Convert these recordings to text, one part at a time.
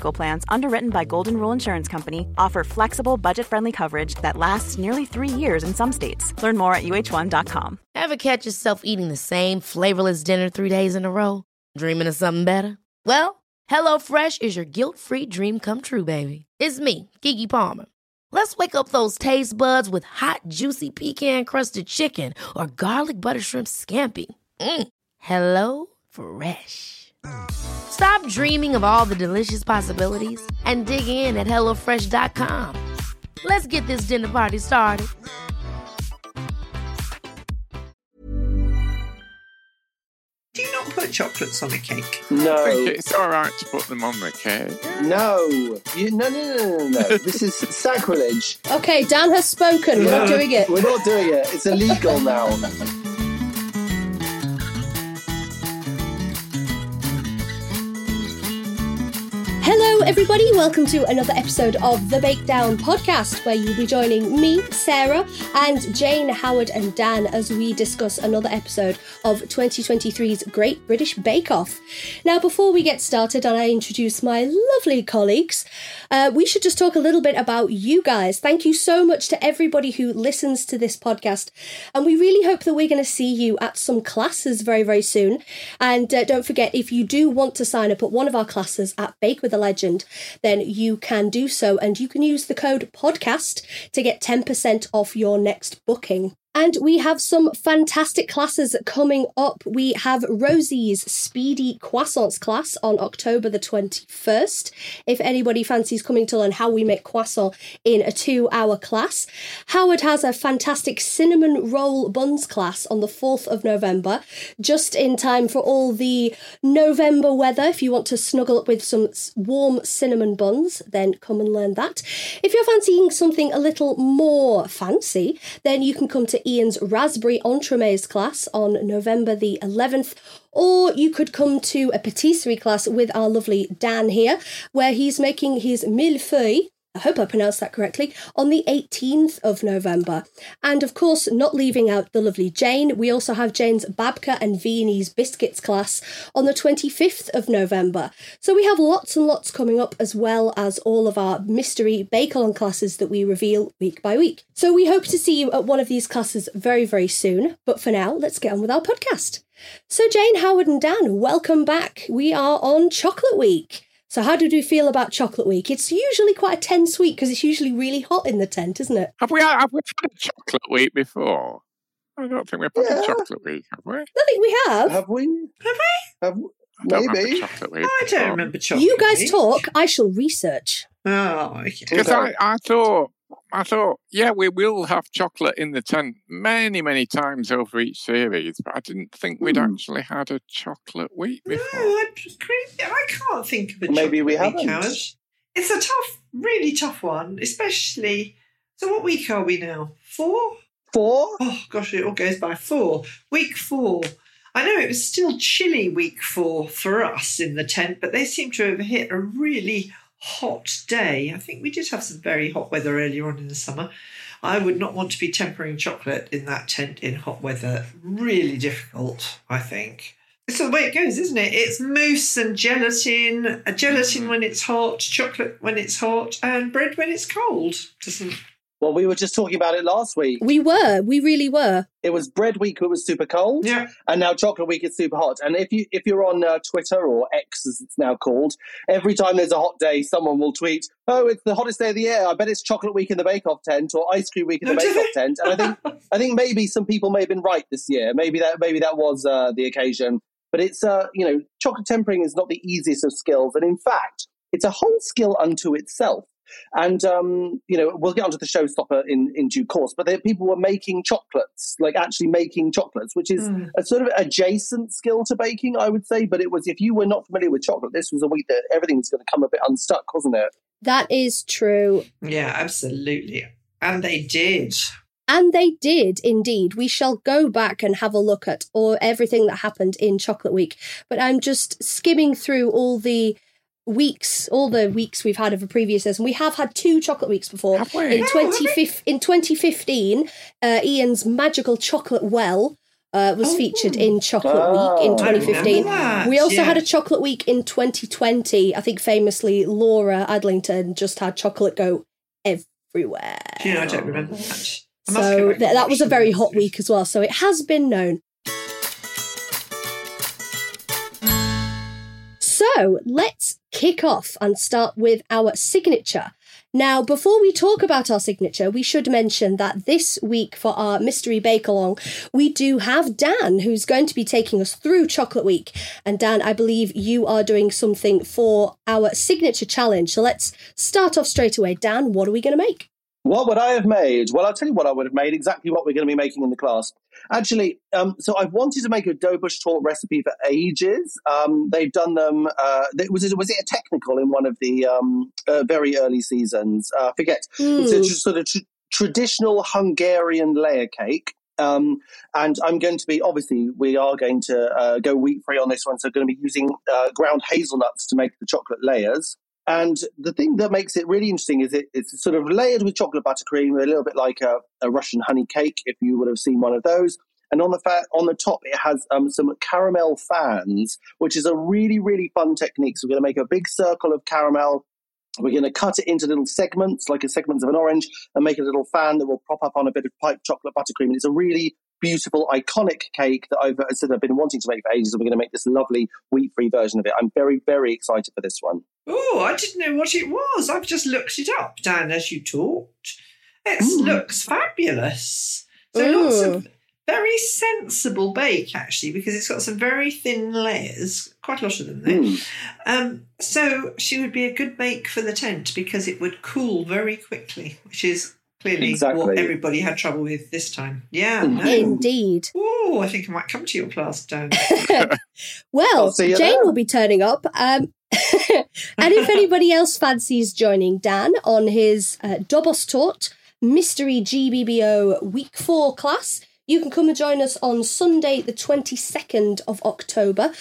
Plans, underwritten by Golden Rule Insurance Company, offer flexible, budget-friendly coverage that lasts nearly three years in some states. Learn more at uh1.com. Ever catch yourself eating the same flavorless dinner three days in a row? Dreaming of something better? Well, HelloFresh is your guilt-free dream come true, baby. It's me, Gigi Palmer. Let's wake up those taste buds with hot, juicy pecan-crusted chicken or garlic butter shrimp scampi. Mm. Hello Fresh. Stop dreaming of all the delicious possibilities and dig in at HelloFresh.com. Let's get this dinner party started. Do you not put chocolates on a cake? No, I think it's all right to put them on the cake. no, you, no, no, no, no, no. this is sacrilege. Okay, Dan has spoken. We're not doing it. We're not doing it. It's illegal now. Hello, everybody. Welcome to another episode of the Bakedown podcast, where you'll be joining me, Sarah, and Jane, Howard, and Dan as we discuss another episode of 2023's Great British Bake Off. Now, before we get started and I introduce my lovely colleagues, uh, we should just talk a little bit about you guys. Thank you so much to everybody who listens to this podcast, and we really hope that we're going to see you at some classes very, very soon. And uh, don't forget, if you do want to sign up at one of our classes at Bake with a Legend, then you can do so, and you can use the code podcast to get 10% off your next booking. And we have some fantastic classes coming up. We have Rosie's Speedy Croissants class on October the 21st. If anybody fancies coming to learn how we make croissant in a two hour class, Howard has a fantastic cinnamon roll buns class on the 4th of November, just in time for all the November weather. If you want to snuggle up with some warm cinnamon buns, then come and learn that. If you're fancying something a little more fancy, then you can come to Ian's Raspberry Entremets class on November the 11th. Or you could come to a patisserie class with our lovely Dan here, where he's making his millefeuille. I hope I pronounced that correctly, on the 18th of November. And of course, not leaving out the lovely Jane, we also have Jane's Babka and Viennese Biscuits class on the 25th of November. So we have lots and lots coming up, as well as all of our mystery bake-along classes that we reveal week by week. So we hope to see you at one of these classes very, very soon. But for now, let's get on with our podcast. So, Jane, Howard, and Dan, welcome back. We are on Chocolate Week. So, how did you feel about Chocolate Week? It's usually quite a tense week because it's usually really hot in the tent, isn't it? Have we had, have we had a chocolate week before? I don't think we've had Yeah. a chocolate week, have we? I think we have. Have we? Have we? Have, I don't remember maybe. chocolate week. Oh, I don't remember chocolate. you guys week. talk. I shall research. Oh, okay. Because I, I thought, I thought, yeah, we will have chocolate in the tent many, many times over each series, but I didn't think we'd Hmm. actually had a chocolate week No, before. I, I can't think of a Maybe we chocolate week, haven't. Howard. It's a tough, really tough one, especially. So, what week are we now? Four? Four? Oh gosh, it all goes by four. Week four. I know it was still chilly week four for us in the tent, but they seem to have hit a really hot day. I think we did have some very hot weather earlier on in the summer. I would not want to be tempering chocolate in that tent in hot weather. Really difficult, I think. It's the way it goes, isn't it? It's mousse and gelatin, a gelatin mm. when it's hot, chocolate when it's hot, and bread when it's cold. Doesn't Well, we were just talking about it last week. We were. We really were. It was bread week. It was super cold, yeah. and now chocolate week is super hot. And if you if you're on uh, Twitter or X as it's now called, every time there's a hot day, someone will tweet, "Oh, it's the hottest day of the year. I bet it's chocolate week in the Bake Off tent or ice cream week in the Bake Off they? tent." And I think I think maybe some people may have been right this year. Maybe that maybe that was uh, the occasion. But it's uh, you know, chocolate tempering is not the easiest of skills, and in fact, it's a whole skill unto itself. And um, you know, we'll get onto the showstopper in in due course. But they, people were making chocolates, like actually making chocolates, which is Mm. a sort of adjacent skill to baking, I would say. But it was if you were not familiar with chocolate, this was a week that everything was going to come a bit unstuck, wasn't it? That is true. Yeah, absolutely. And they did. And they did indeed. We shall go back and have a look at all everything that happened in Chocolate Week. But I'm just skimming through all the weeks, all the weeks we've had of a previous season. We have had two Chocolate Weeks before. Have we? In twenty have in 2015, uh, Ian's magical chocolate well. Uh, was Oh. featured in Chocolate Oh, Week in 2015. We also had a chocolate week in 2020. I think famously Laura Adlington just had chocolate go everywhere. Know, I don't remember that. I So th- that was a very hot week as well. So it has been known. So let's kick off and start with our signature. Now, before we talk about our signature, we should mention that this week for our mystery bake along, we do have Dan who's going to be taking us through Chocolate Week. And Dan, I believe you are doing something for our signature challenge. So let's start off straight away. Dan, what are we going to make? What would I have made? Well, I'll tell you what I would have made. Exactly what we're going to be making in the class. Actually, um, so I've wanted to make a Dobos torte recipe for ages. Um, they've done them. Uh, it was it was it a technical in one of the um, uh, very early seasons? Uh, I forget. It's a Hmm. sort of tr- traditional Hungarian layer cake. Um, and I'm going to be obviously we are going to uh, go wheat free on this one, so going to be using uh, ground hazelnuts to make the chocolate layers. And the thing that makes it really interesting is it, it's sort of layered with chocolate buttercream, a little bit like a, a Russian honey cake, if you would have seen one of those. And on the fa- on the top, it has um, some caramel fans, which is a really really fun technique. So we're going to make a big circle of caramel. We're going to cut it into little segments, like a segments of an orange, and make a little fan that will prop up on a bit of piped chocolate buttercream. And it's a really beautiful, iconic cake that I've sort of been wanting to make for ages. And we're going to make this lovely wheat-free version of it. I'm very, very excited for this one. Oh, I didn't know what it was. I've just looked it up, Dan, as you talked. It Mm. looks fabulous. So Mm. lots of very sensible bake, actually, because it's got some very thin layers, quite a lot of them there. Mm. Um, so she would be a good bake for the tent because it would cool very quickly, which is clearly what Exactly. everybody had trouble with this time. Yeah. No. Indeed. Oh, I think I might come to your class, Dan. Well, I'll see you Jane there. will be turning up. Um, and if anybody else fancies joining Dan on his uh, Dobos Torte Mystery GBBO Week 4 class, you can come and join us on Sunday, the 22nd of October.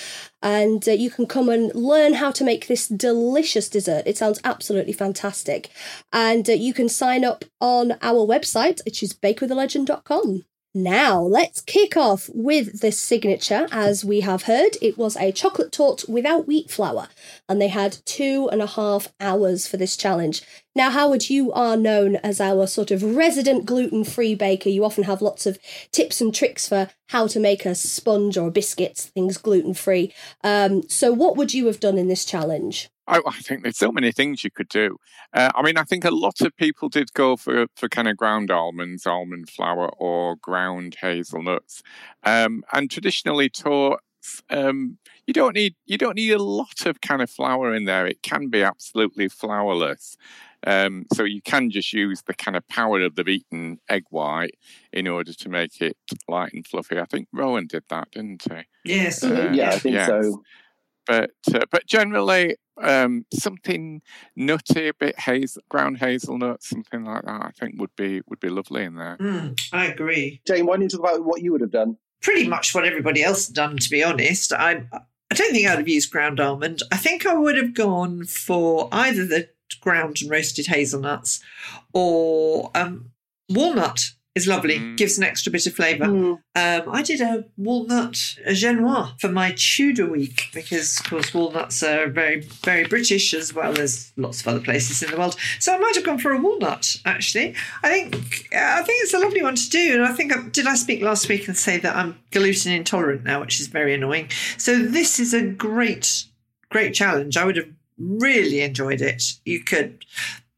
And uh, you can come and learn how to make this delicious dessert. It sounds absolutely fantastic. And uh, you can sign up on our website, which is bakewithalegend.com. Now, let's kick off with the signature. As we have heard, it was a chocolate torte without wheat flour, and they had two and a half hours for this challenge. Now, Howard, you are known as our sort of resident gluten free baker. You often have lots of tips and tricks for how to make a sponge or biscuits, things gluten free. Um, so, what would you have done in this challenge? I, I think there's so many things you could do. Uh, I mean, I think a lot of people did go for for kind of ground almonds, almond flour, or ground hazelnuts. Um, and traditionally, tortes um, you don't need you don't need a lot of kind of flour in there. It can be absolutely flourless. Um, so you can just use the kind of power of the beaten egg white in order to make it light and fluffy. I think Rowan did that, didn't he? Yes. Uh, yeah, I think yes. so. But uh, but generally um, something nutty, a bit hazel, ground hazelnut, something like that. I think would be would be lovely in there. Mm, I agree. Jane, why don't you talk about what you would have done? pretty much what everybody else had done, to be honest. I I don't think I'd have used ground almond. I think I would have gone for either the ground and roasted hazelnuts or um, walnut is lovely, Mm. gives an extra bit of flavour. Hmm. Um, I did a walnut genoise for my Tudor week because, of course, walnuts are very, very British as well as lots of other places in the world. So I might have gone for a walnut. Actually, I think I think it's a lovely one to do. And I think I, did I speak last week and say that I'm gluten intolerant now, which is very annoying. So this is a great, great challenge. I would have really enjoyed it. You could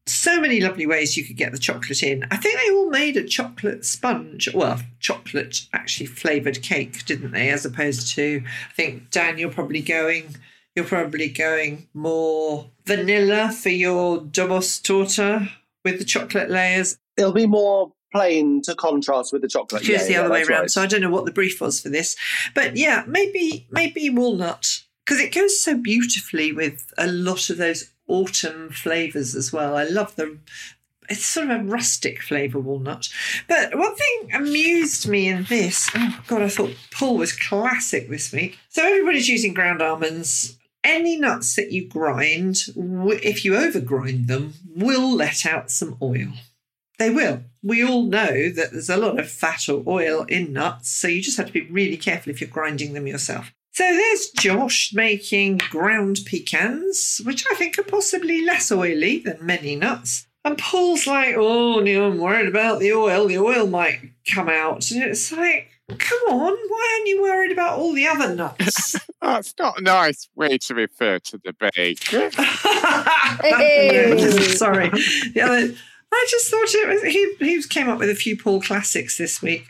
so many lovely ways you could get the chocolate in. I think they all made a chocolate sponge, well, chocolate actually flavoured cake, didn't they? As opposed to, I think, Dan, you're probably going you're probably going more vanilla for your Dobos torta with the chocolate layers. It'll be more plain to contrast with the chocolate. Choose Yeah, the yeah, other way around. right. So I don't know what the brief was for this, but yeah, maybe maybe walnut because it goes so beautifully with a lot of those autumn flavors as well. I love the. It's sort of a rustic flavour walnut. But one thing amused me in this, oh God, I thought Paul was classic this week. So everybody's using ground almonds. Any nuts that you grind, if you overgrind them, will let out some oil. They will. We all know that there's a lot of fat or oil in nuts, so you just have to be really careful if you're grinding them yourself. So there's Josh making ground pecans, which I think are possibly less oily than many nuts. And Paul's like, oh, no, I'm worried about the oil. The oil might come out. And it's like, come on, why aren't you worried about all the other nuts? That's not a nice way to refer to the bake. Hey. Sorry. The other, I just thought it was, he, he came up with a few Paul classics this week.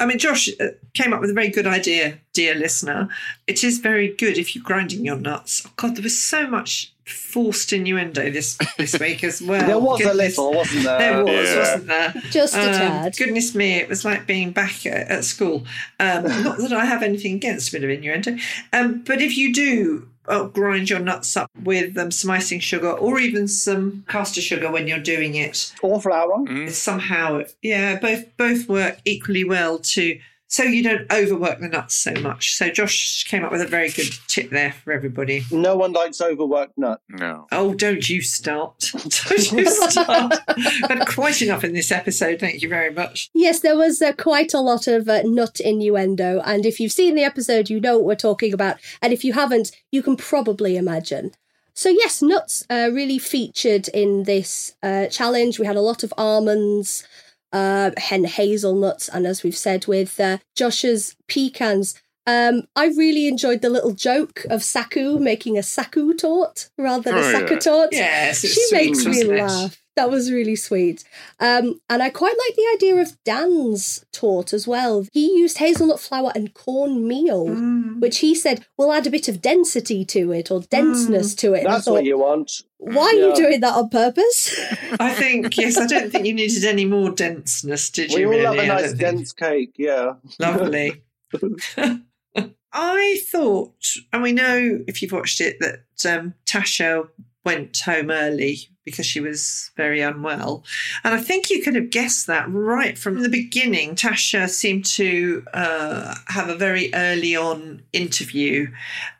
I mean, Josh uh, came up with a very good idea, dear listener. It is very good if you're grinding your nuts. Oh, God, there was so much forced innuendo this, this week as well. There was a Goodness. little, wasn't there? There was, Yeah. wasn't there? Just a Um, tad. Goodness me, it was like being back at, at school. Um, not that I have anything against a bit of innuendo, um, but if you do grind your nuts up with um, some icing sugar or even some caster sugar when you're doing it, Or flour. Mm. somehow, yeah, both both work equally well to. So you don't overwork the nuts so much. So Josh came up with a very good tip there for everybody. No one likes overworked nut. No. Oh, don't you start. Don't you start. Had quite enough in this episode. Thank you very much. Yes, there was uh, quite a lot of uh, nut innuendo, and if you've seen the episode, you know what we're talking about, and if you haven't, you can probably imagine. So yes, nuts uh, really featured in this uh, challenge. We had a lot of almonds, uh, and hazelnuts, and as we've said with uh, Josh's pecans. Um, I really enjoyed the little joke of Saku making a Saku torte rather than a Oh, yeah. Torte. Yes, she makes me laugh. That was really sweet. Um, and I quite like the idea of Dan's torte as well. He used hazelnut flour and cornmeal, Mm. which he said will add a bit of density to it or denseness to it. And I That's what you want. why are you doing that on purpose? I think yes. I don't think you needed any more denseness, did you? We you? all really? love a I nice dense cake, yeah. Lovely. I thought, and we know if you've watched it, that um, Tasha went home early because she was very unwell. And I think you could have guessed that right from the beginning. Tasha seemed to uh, have a very early on interview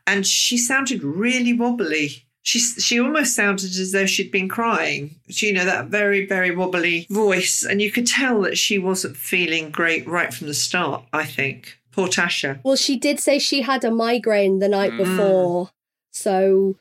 and she sounded really wobbly. She, she almost sounded as though she'd been crying. She, you know, that very, very wobbly voice. And you could tell that she wasn't feeling great right from the start, I think. Poor Tasha. well, she did say she had a migraine the night Mm. before. So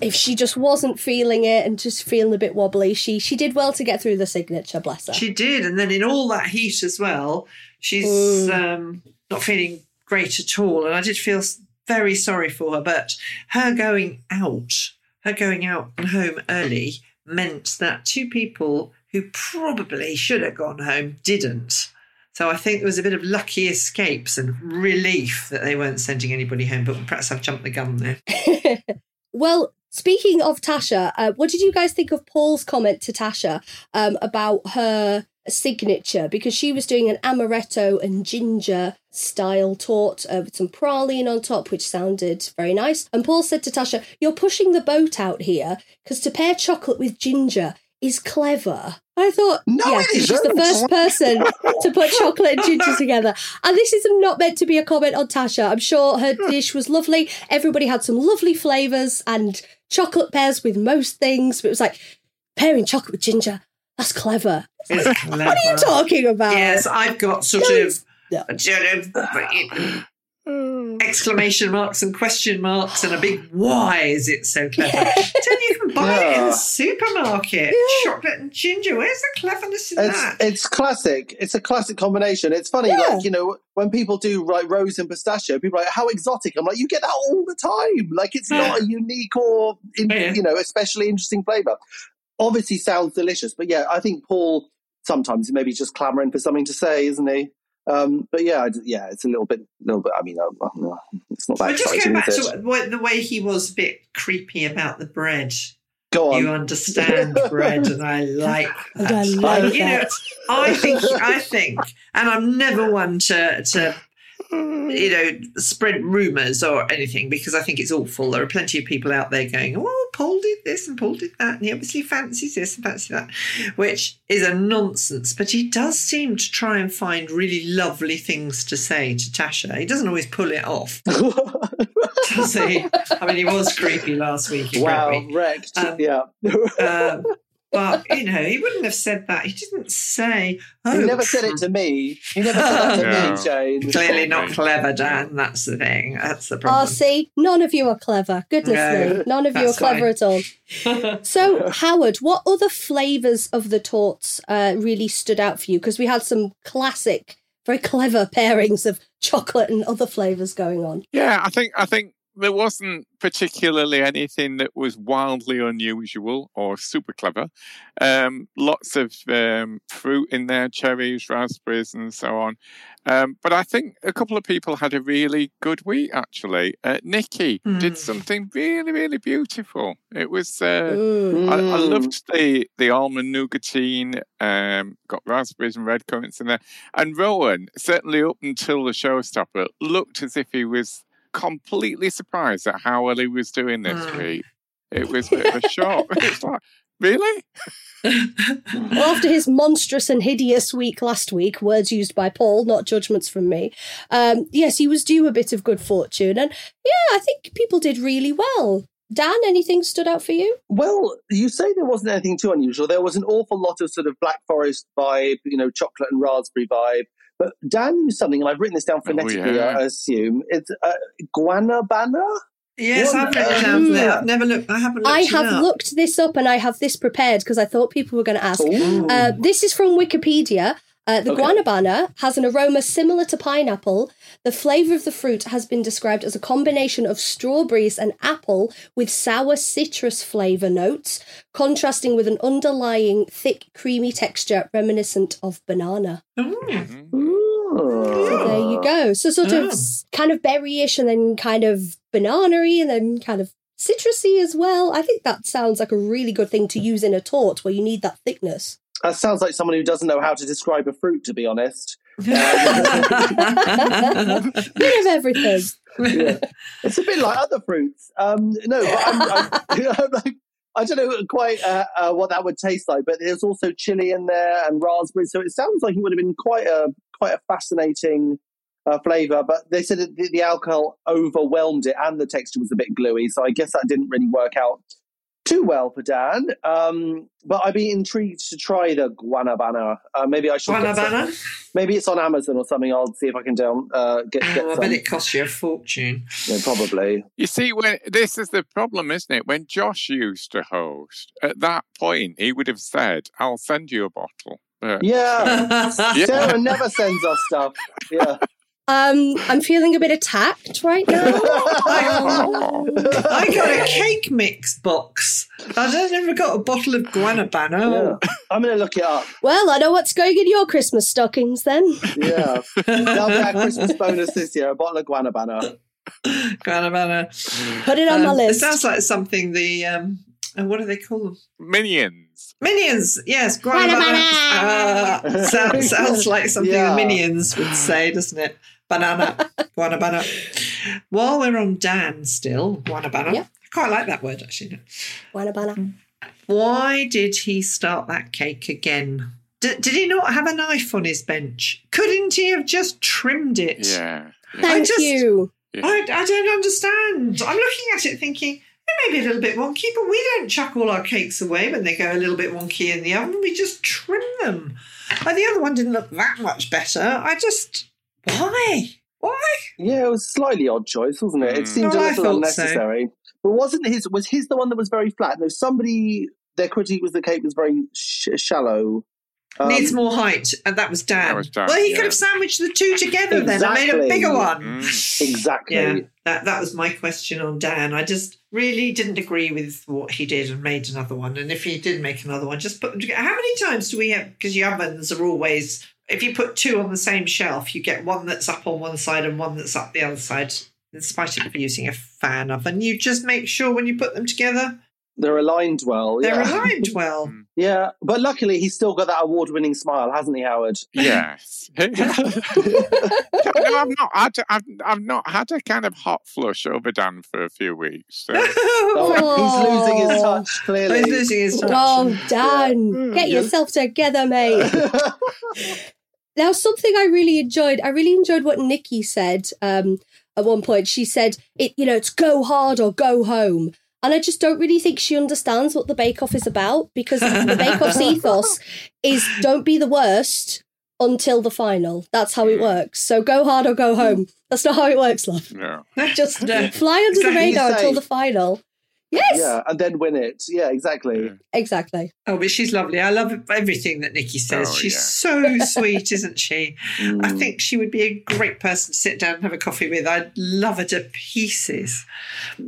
if she just wasn't feeling it and just feeling a bit wobbly, she she did well to get through the signature, bless her. She did. And then in all that heat as well, she's Mm. um, not feeling great at all. And I did feel very sorry for her. But her going out, her going out and home early meant that two people who probably should have gone home didn't. So I think there was a bit of lucky escapes and relief that they weren't sending anybody home. But perhaps I've jumped the gun there. Well, speaking of Tasha, uh, what did you guys think of Paul's comment to Tasha um, about her signature? Because she was doing an amaretto and ginger style torte uh, with some praline on top, which sounded very nice. And Paul said to Tasha, You're pushing the boat out here because to pair chocolate with ginger is clever. I thought, No, yes, it she's the first person to put chocolate and ginger together. And this is not meant to be a comment on Tasha. I'm sure her hmm. dish was lovely. Everybody had some lovely flavours and chocolate pairs with most things. But it was like pairing chocolate with ginger. That's clever. It's What are you talking about? Yes, I've got sort No, of no. Uh, exclamation marks and question marks and a big why is it so clever? Then you can buy it in the supermarket. Chocolate and ginger. Where's the cleverness in It's that? it's classic. It's a classic combination. It's funny, Yeah. like you know, when people do like rose and pistachio, people are like, "How exotic!" I'm like, "You get that all the time. Like it's not a unique or Yeah. you know, especially interesting flavor. Obviously, sounds delicious, but yeah, I think Paul sometimes maybe just clamoring for something to say, isn't he? Um, but yeah, I d- yeah, it's a little bit, little bit. I mean, uh, uh, it's not that But just exciting, going back to what- the way he was a bit creepy about the bread. Go on. You understand bread, and I like that. I like you know. I think, I think, and I'm never one to to you know spread rumours or anything because I think it's awful. There are plenty of people out there going, "Oh, Paul did this and Paul did that, and he obviously fancies this and fancies that," which is a nonsense. But he does seem to try and find really lovely things to say to Tasha. He doesn't always pull it off, does he? I mean, he was creepy last week. wow, wrecked. Um, yeah. Um, but you know, he wouldn't have said that. He didn't say. Oh, he never said it to me. He never said that to No. me, Jane. Clearly not clever, Dan. That's the thing. That's the Oh, problem. see, none of you are clever. Goodness No, me, none of you are clever fine. at all. So, Howard, what other flavours of the tortes uh, really stood out for you? Because we had some classic, very clever pairings of chocolate and other flavours going on. Yeah, I think I think there wasn't particularly anything that was wildly unusual or super clever. Um, lots of um, fruit in there, cherries, raspberries, and so on. Um, but I think a couple of people had a really good week. Actually, uh, Nikki Hmm. did something really, really beautiful. It was. Uh, Mm. I, I Mm. loved the the almond nougatine. Um, got raspberries and red currants in there. And Rowan, certainly up until the showstopper, looked as if he was completely surprised at how well he was doing this Mm. week. It was a bit of a shock. It's like, really? After his monstrous and hideous week last week, words used by Paul, not judgments from me, um, yes, he was due a bit of good fortune. And yeah, I think people did really well. Dan, anything stood out for you? Well, you say there wasn't anything too unusual. There was an awful lot of sort of Black Forest vibe, you know, chocolate and raspberry vibe. But Dan used something, and I've written this down phonetically, yeah. I assume. It's uh, guanabana? yes, What I've written it down there. I've never looked. I haven't. Looked I have up. looked this up and I have this prepared because I thought people were going to ask. Uh, this is from Wikipedia. Uh, the Okay. guanabana has an aroma similar to pineapple. The flavour of the fruit has been described as a combination of strawberries and apple with sour citrus flavour notes, contrasting with an underlying thick, creamy texture reminiscent of banana. Mm. Ooh. So there you go. So sort of s- kind of berryish and then kind of banana-y and then kind of citrusy as well. I think that sounds like a really good thing to use in a torte where you need that thickness. That sounds like someone who doesn't know how to describe a fruit, to be honest. Bit of everything. Yeah. It's a bit like other fruits. Um, no, but I'm, I'm, I'm like, I don't know quite uh, uh, what that would taste like, but there's also chili in there and raspberry, so it sounds like it would have been quite a quite a fascinating uh, flavour. But they said that the, the alcohol overwhelmed it, and the texture was a bit gluey, so I guess that didn't really work out too well for Dan. Um, but I'd be intrigued to try the guanabana. Uh, maybe I should. Guanabana? Maybe it's on Amazon or something. I'll see if I can down uh, get get Oh, I bet it costs you a fortune. Yeah, probably. You see, when this is the problem, isn't it? When Josh used to host, at that point, he would have said, "I'll send you a bottle." But Yeah. Yeah. Sarah never sends us stuff. Yeah. Um, I'm feeling a bit attacked right now. I got a cake mix box. I don't never got a bottle of guanabana. yeah. I'm going to look it up. well, I know what's going in your Christmas stockings then. Yeah. That'll be our Christmas bonus this year a bottle of guanabana. guanabana. Put it on my Um, list. It sounds like something the um, uh, what do they call them? minions. Minions. Yes, guanabana. Uh, sounds, sounds like something Yeah. the minions would say, doesn't it? Banana, guanabana. While we're on Dan, still guanabana. Yeah. I quite like that word actually. Guanabana. Mm. Why did he start that cake again? D- did he not have a knife on his bench? Couldn't he have just trimmed it? Yeah. yeah. Thank just- you. I, I don't understand. I'm looking at it thinking, it may be a little bit wonky, but we don't chuck all our cakes away when they go a little bit wonky in the oven. We just trim them. And the other one didn't look that much better. I just, why? Why? Yeah, it was a slightly odd choice, wasn't it? It Mm. seemed Oh, a I little thought unnecessary. But wasn't his, was his the one that was very flat? No, somebody, their critique was the cape was very sh- shallow. Um, Needs more height. And that was Dan. That was Dan, well, he yeah. could have sandwiched the two together then and made a bigger one. Mm. Exactly. Yeah, that that was my question on Dan. I just really didn't agree with what he did and made another one. And if he did make another one, just put them together. How many times do we have? Because your ovens are always if you put two on the same shelf, you get one that's up on one side and one that's up the other side. In spite of using a fan oven, you just make sure when you put them together They're aligned well. they're yeah. aligned well. Hmm. Yeah, but luckily he's still got that award-winning smile, hasn't he, Howard? Yes. no, I've not had I've, I've not had a kind of hot flush over Dan for a few weeks. So. Oh, he's losing his touch clearly. He's losing his touch. Oh, Dan, get mm, Yeah. yourself together, mate. Now, something I really enjoyed, I really enjoyed what Nikki said um, at one point. She said, "It, you know, it's go hard or go home." And I just don't really think she understands what the Bake Off is about because the Bake Off's ethos is don't be the worst until the final. That's how it works. So go hard or go home. That's not how it works, love. No. Just No. fly under the Exactly radar until the final. Yes, yeah, and then win it. Yeah, exactly. exactly. Oh, but she's lovely. I love everything that Nikki says. Oh, she's yeah. so sweet, isn't she? Mm. I think she would be a great person to sit down and have a coffee with. I'd love her to pieces.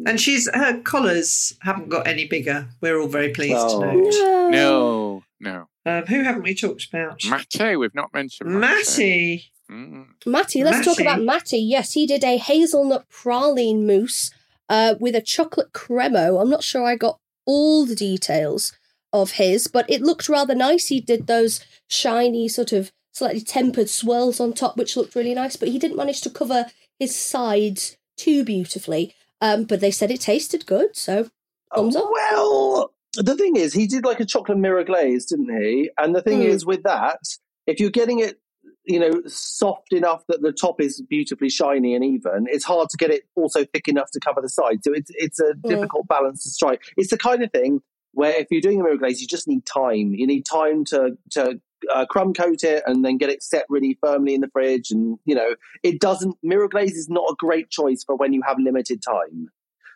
And she's her collars haven't got any bigger. We're all very pleased Oh. to note. No, no. Um, who haven't we talked about? Matty, we've not mentioned Matty. Matty. Mm. Matty, let's talk about Matty. Yes, he did a hazelnut praline mousse uh, with a chocolate cremeux. I'm not sure I got all the details of his, but it looked rather nice. He did those shiny, sort of slightly tempered swirls on top, which looked really nice, but he didn't manage to cover his sides too beautifully. Um, but they said it tasted good, so thumbs up. Well, the thing is, he did like a chocolate mirror glaze, didn't he? And the thing Mm. is, with that, if you're getting it, you know, soft enough that the top is beautifully shiny and even, it's hard to get it also thick enough to cover the side. So it's it's a Mm. difficult balance to strike. It's the kind of thing where if you're doing a mirror glaze, you just need time. You need time to to uh, crumb coat it and then get it set really firmly in the fridge. And you know, it doesn't. Mirror glaze is not a great choice for when you have limited time.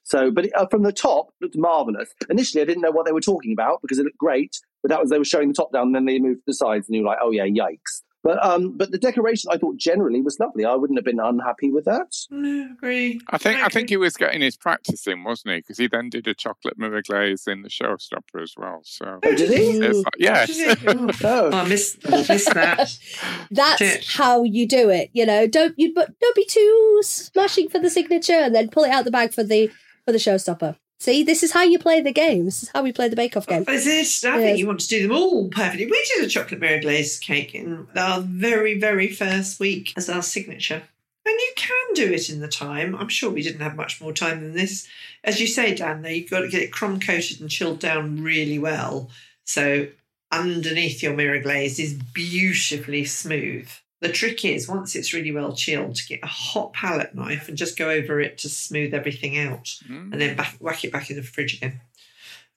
So, but uh, from the top, it looked marvelous. Initially, I didn't know what they were talking about because it looked great, but that was they were showing the top down, and then they moved to the sides, and you were like, oh yeah, yikes. But um, but the decoration I thought generally was lovely. I wouldn't have been unhappy with that. No, agree. I think I think he was getting his practice in, wasn't he? Because he then did a chocolate mirror glaze in the showstopper as well. So Oh, did he? it's like- yes, Did? Oh, Oh, I missed, missed that. That's Shit. how you do it. You know, don't you but don't be too smashing for the signature and then pull it out the bag for the for the showstopper. See, this is how you play the game. This is how we play the Bake Off game. Is it? I Yes. think you want to do them all perfectly. We did a chocolate mirror glaze cake in our very, very first week as our signature. And you can do it in the time. I'm sure we didn't have much more time than this. As you say, Dan, though, you've got to get it crumb coated and chilled down really well. So underneath your mirror glaze is beautifully smooth. The trick is, once it's really well chilled, to get a hot palette knife and just go over it to smooth everything out Mm. and then back, whack it back in the fridge again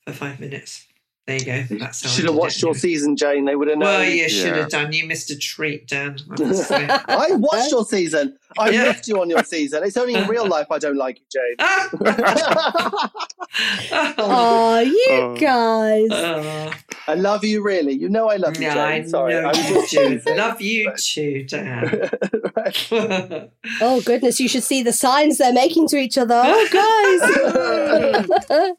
for five minutes. There you go. That's how I should have watched it. your season, Jane. They would have known. Well, you should Yeah. have done. You missed a treat, Dan. I must say. I watched your season. I Yeah. left you on your season. It's only in real life I don't like you, Jane. oh, you Oh. guys. oh. I love you, really. You know I love you, Yeah, Jane. I Sorry, know I'm just do. teasing. Love you too, Dan. Oh goodness, you should see the signs they're making to each other. Oh guys.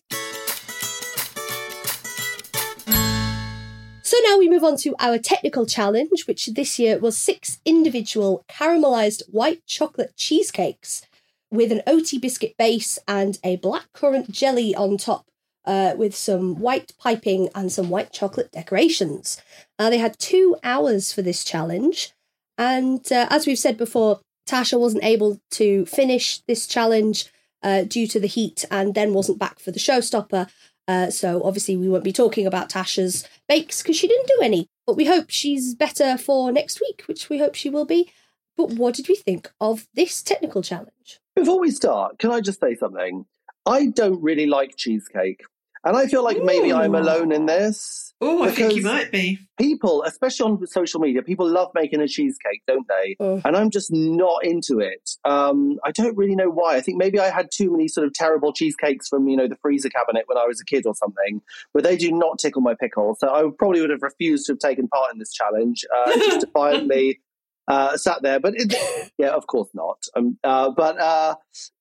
So now we move on to our technical challenge, which this year was six individual caramelized white chocolate cheesecakes with an OT biscuit base and a blackcurrant jelly on top, uh, with some white piping and some white chocolate decorations. Uh, they had two hours for this challenge, and uh, as we've said before, Tasha wasn't able to finish this challenge uh, due to the heat and then wasn't back for the showstopper. Uh, so obviously we won't be talking about Tasha's bakes because she didn't do any. But we hope she's better for next week, which we hope she will be. But what did we think of this technical challenge? Before we start, can I just say something? I don't really like cheesecake. And I feel like maybe I'm alone in this. oh, I think you might be. People, especially on social media, people love making a cheesecake, don't they? Oh. And I'm just not into it. Um, I don't really know why. I think maybe I had too many sort of terrible cheesecakes from, you know, the freezer cabinet when I was a kid or something, but they do not tickle my pickle. So I probably would have refused to have taken part in this challenge, uh, just defiantly uh, sat there. But it, yeah, of course not. Um, uh, but uh,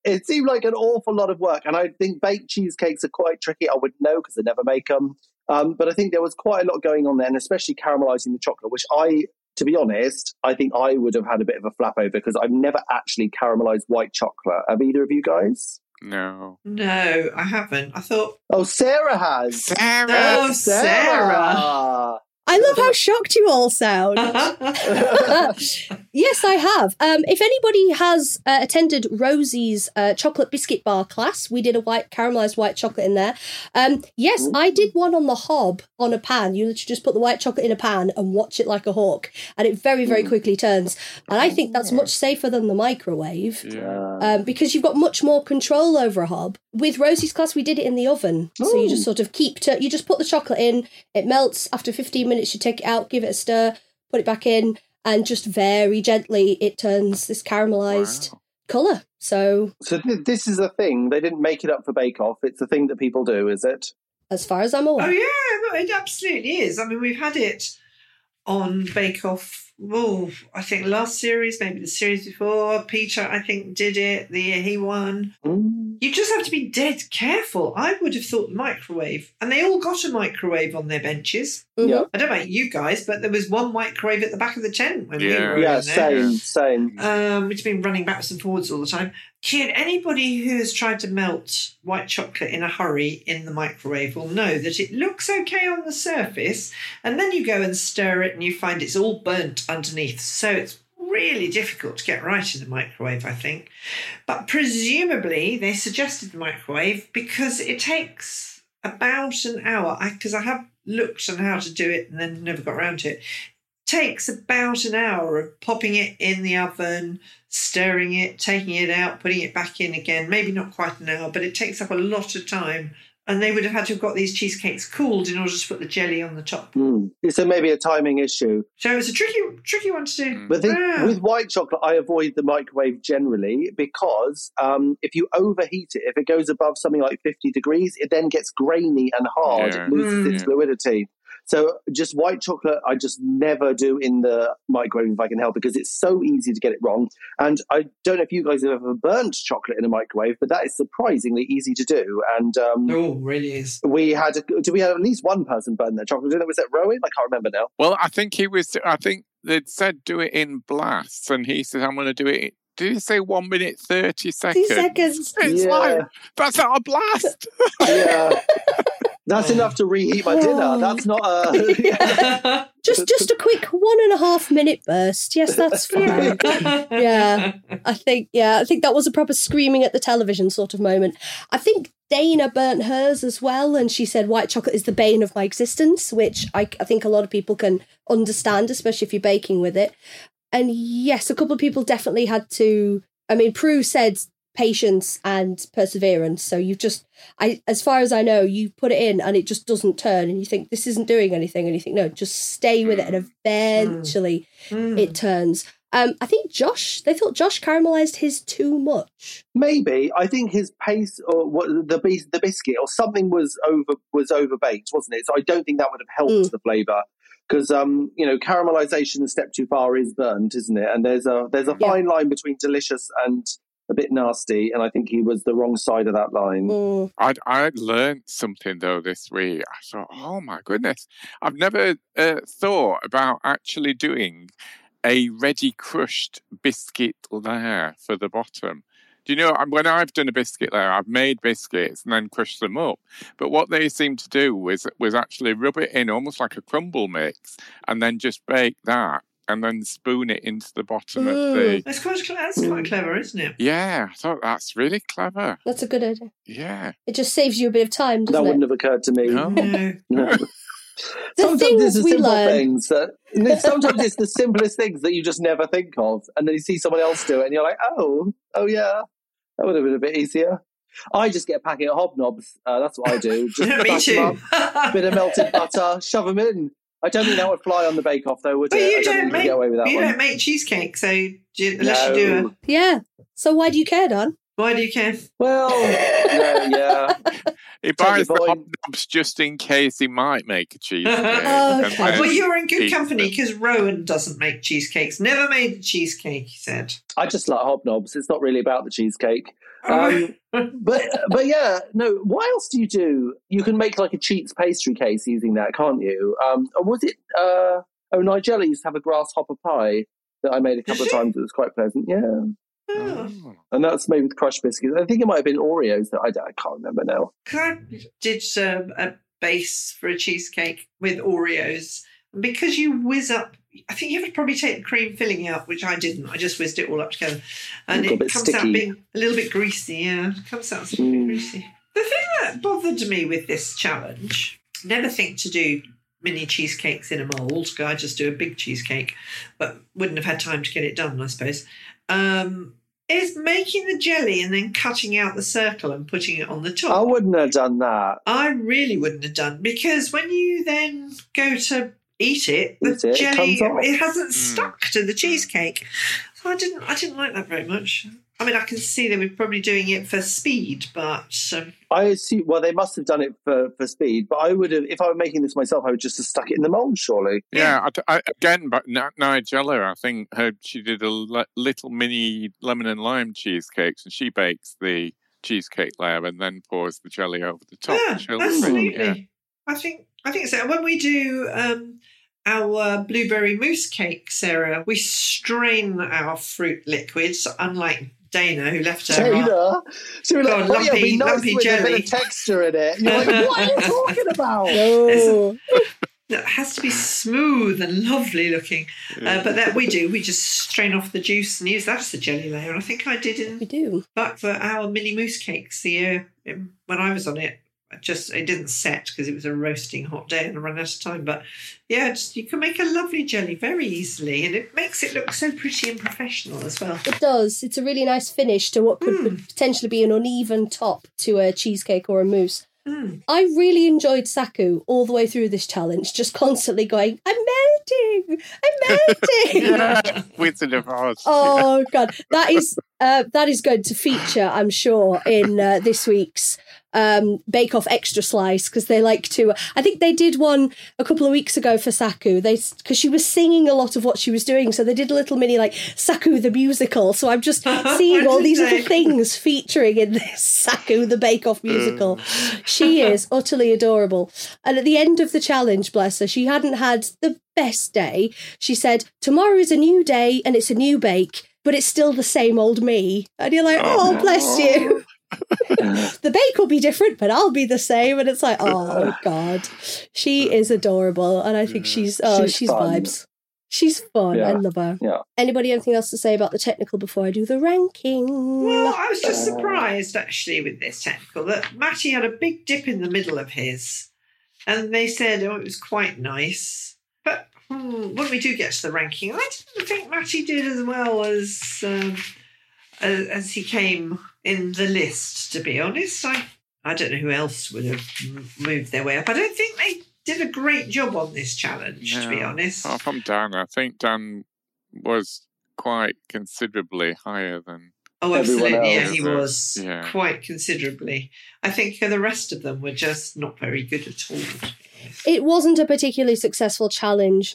it seemed like an awful lot of work. And I think baked cheesecakes are quite tricky. I wouldn't know because I never make them. Um, but I think there was quite a lot going on there, and especially caramelizing the chocolate, which I to be honest, I think I would have had a bit of a flap over because I've never actually caramelized white chocolate. Have either of you guys? No. No, I haven't. I thought, Oh, Sarah has. Sarah! Oh, Sarah. I love how shocked you all sound. yes, I have. Um, if anybody has uh, attended Rosie's uh, chocolate biscuit bar class, we did a white caramelized white chocolate in there. Um, yes, I did one on the hob on a pan. You literally just put the white chocolate in a pan and watch it like a hawk, and it very, very quickly turns. And I think that's much safer than the microwave Yeah. um, because you've got much more control over a hob. With Rosie's class, we did it in the oven, so you just sort of keep to you just put the chocolate in, it melts after fifteen minutes. You take it out, give it a stir, put it back in, and just very gently it turns this caramelized Wow. color. So, So th- this is a thing. They didn't make it up for Bake Off. It's a thing that people do, is it? as far as I'm aware. Oh yeah, it absolutely is. I mean, we've had it on Bake Off. Oh, I think last series, maybe the series before. Peter, I think, did it the year he won. Mm. You just have to be dead careful. I would have thought microwave, and they all got a microwave on their benches. Mhm. Yeah. I don't know about you guys, but there was one microwave at the back of the tent when we Yeah. were Yeah, in there. same, same. um, which has been running backwards and forwards all the time. Kid, anybody who has tried to melt white chocolate in a hurry in the microwave will know that it looks okay on the surface, and then you go and stir it and you find it's all burnt underneath. So it's really difficult to get right in the microwave, I think. But presumably they suggested the microwave because it takes about an hour. Because I, have looked on how to do it and then never got around to it takes about an hour of popping it in the oven, stirring it, taking it out, putting it back in again. Maybe not quite an hour, but it takes up a lot of time. And they would have had to have got these cheesecakes cooled in order to put the jelly on the top. Mm. So maybe a timing issue. So it's a tricky, tricky one to do. But I think Ah. with white chocolate, I avoid the microwave generally because um, if you overheat it, if it goes above something like 50 degrees, it then gets grainy and hard. Yeah. It loses Mm. its fluidity. So just white chocolate, I just never do in the microwave if I can help because it's so easy to get it wrong. And I don't know if you guys have ever burnt chocolate in a microwave, but that is surprisingly easy to do. And um, Oh, really is. we had, a, do we have at least one person burn their chocolate? Was that Rowan? I can't remember now. Well, I think he was. I think they'd said do it in blasts, and he said, "I'm going to do it." Did he say one minute thirty seconds? two seconds. It's Yeah. like that's not a blast. Yeah. That's enough to reheat my dinner. Oh. That's not a. Just, just a quick one and a half minute burst. Yes, that's fine. Yeah. I think, yeah, I think that was a proper screaming at the television sort of moment. I think Dana burnt hers as well, and she said white chocolate is the bane of my existence, which I, I think a lot of people can understand, especially if you're baking with it. And yes, a couple of people definitely had to. I mean, Prue said patience and perseverance. So you've just, I, as far as I know, you put it in and it just doesn't turn, and you think this isn't doing anything, and you think no, just stay with it, and eventually Mm. it turns. Um, I think Josh, they thought Josh caramelized his too much. Maybe I think his pace or what the the biscuit or something was over was overbaked, wasn't it? So I don't think that would have helped Mm. the flavour because um you know caramelization a step too far is burnt, isn't it? And there's a there's a Yeah. fine line between delicious and a bit nasty, and I think he was the wrong side of that line. Mm. I'd I'd learned something though this week. I thought, oh my goodness, I've never uh, thought about actually doing a ready crushed biscuit layer for the bottom. Do you know when I've done a biscuit layer, I've made biscuits and then crushed them up. But what they seemed to do was was actually rub it in almost like a crumble mix, and then just bake that, and then spoon it into the bottom of the. That's quite, that's quite clever, isn't it? Yeah, I thought that's really clever. That's a good idea. Yeah. It just saves you a bit of time, That doesn't wouldn't it? have occurred to me. No. No. No. The sometimes things it's the we simple learn. things that sometimes it's the simplest things that you just never think of, and then you see someone else do it, and you're like, oh, oh yeah, that would have been a bit easier. I just get a packet of hobnobs. Uh, that's what I do. Just Me too. up, bit of melted butter, shove them in. I don't think that would fly on the bake off though, would But it? you I don't don't think you make get away with that you one. don't make cheesecake, so do you, unless you do No. a. Yeah. So why do you care, Don? Why do you care? Well, yeah, yeah. He buys the point. hobnobs just in case he might make a cheesecake. Oh, okay. Well, you're in good company because Rowan doesn't make cheesecakes. Never made a cheesecake, he said. I just like hobnobs. It's not really about the cheesecake. Um, but but yeah, no. What else do you do? You can make like a cheats pastry case using that, can't you? Um, or was it? Uh, Oh, Nigella used to have a grasshopper pie that I made a couple of times. It was quite pleasant. Yeah. Oh. And that's made with crushed biscuits. I think it might have been Oreos that I, I can't remember now. I did um, a base for a cheesecake with Oreos. Because you whiz up, I think you have to probably take the cream filling out, which I didn't. I just whizzed it all up together. And it bit comes out being a little bit greasy. Yeah, it comes out a little bit Mm. greasy. The thing that bothered me with this challenge, never think to do mini cheesecakes in a mould. I just do a big cheesecake, but wouldn't have had time to get it done, I suppose. Um, is making the jelly and then cutting out the circle and putting it on the top. I wouldn't have done that. I really wouldn't have done because when you then go to eat it, the Eat it, it jelly comes off. it hasn't Mm. stuck to the cheesecake. So I didn't I didn't like that very much. I mean, I can see they were probably doing it for speed, but um, I assume, well, they must have done it for, for speed, but I would have, if I were making this myself, I would just have stuck it in the mold, surely. Yeah, I d I again, but Ni- Nigella, I think her, she did a li- little mini lemon and lime cheesecakes, and she bakes the cheesecake layer and then pours the jelly over the top. yeah, She'll do it, absolutely. yeah. I think I think so. When we do um, our blueberry mousse cake, Sarah, we strain our fruit liquids, unlike Dana, who left her. Dana. So we're like, on, oh, yeah, it'd be lumpy- nice lumpy with a jelly. bit of texture in it. You're like, what are you talking about? Oh, It has to be smooth and lovely looking. Uh, but that we do, we just strain off the juice and use that as the jelly layer. And I think I did in we do. but for our mini mousse cakes the year um, when I was on it. I Just it didn't set because it was a roasting hot day and I ran out of time. But yeah, just, you can make a lovely jelly very easily, and it makes it look so pretty and professional as well. It does. It's a really nice finish to what could potentially be an uneven top to a cheesecake or a mousse. Mm. I really enjoyed Saku all the way through this challenge, just constantly going, I'm melting, I'm melting. Yeah, Wizard of Oz. Oh god, that is uh, that is going to feature, I'm sure, in uh, this week's um, Bake Off Extra Slice because they like to. I think they did one a couple of weeks ago for Saku. They because she was singing a lot of what she was doing, so they did a little mini like Saku the musical. So I'm just seeing all these little things featuring in this Saku the Bake Off musical. She is utterly adorable. And at the end of the challenge, bless her, she hadn't had the best day. She said, Tomorrow is a new day and it's a new bake, but it's still the same old me. And you're like, Oh, oh bless you. the bake will be different, but I'll be the same. And it's like, Oh, God. She is adorable. And I think she's, oh, she's, She's vibes. She's fun. I love her. Yeah. Anybody anything else to say about the technical before I do the ranking? Well, I was just uh, surprised actually with this technical that Matty had a big dip in the middle of his, and they said, "Oh, it was quite nice." But hmm, when we do get to the ranking, I didn't think Matty did as well as um, as, as he came in the list. To be honest, I I don't know who else would have moved their way up. I don't think they did a great job on this challenge. To be No. honest, Apart from Dan, I think Dan was quite considerably higher than. Oh, absolutely. Yeah, he was Yeah. quite considerably. I think the rest of them were just not very good at all. It wasn't a particularly successful challenge.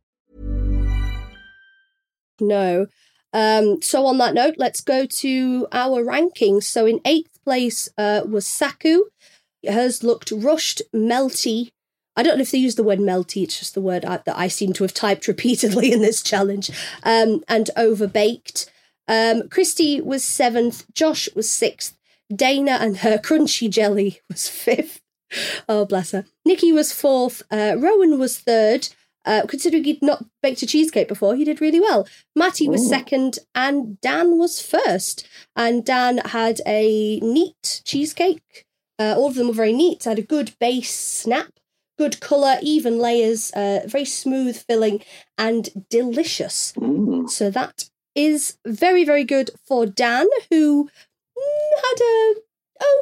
No. Um, so on that note, let's go to our rankings. So in eighth place uh, was Saku. Hers looked rushed, melty. I don't know if they use the word melty. It's just the word I, that I seem to have typed repeatedly in this challenge. Um, and overbaked. Um, Christy was seventh. Josh was sixth. Dana and her crunchy jelly was fifth. Oh, bless her. Nikki was fourth. Uh, Rowan was third. Uh, considering he'd not baked a cheesecake before, he did really well. Matty was Ooh. second, and Dan was first. And Dan had a neat cheesecake. Uh, all of them were very neat. Had a good base snap, good colour, even layers, uh, very smooth filling, and delicious. Mm. So that is very, very good for Dan, who mm, had a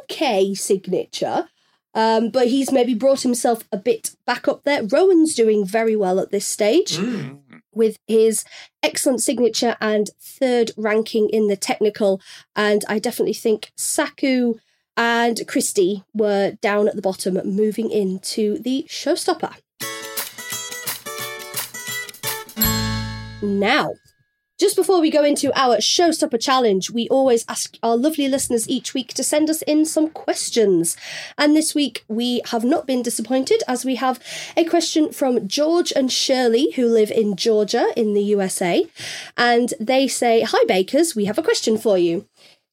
okay signature. Um, but he's maybe brought himself a bit back up there. Rowan's doing very well at this stage Mm. with his excellent signature and third ranking in the technical. And I definitely think Saku and Christy were down at the bottom, moving into the showstopper. Now, just before we go into our showstopper challenge, we always ask our lovely listeners each week to send us in some questions. And this week we have not been disappointed as we have a question from George and Shirley, who live in Georgia in the USA. And they say, Hi, bakers, we have a question for you.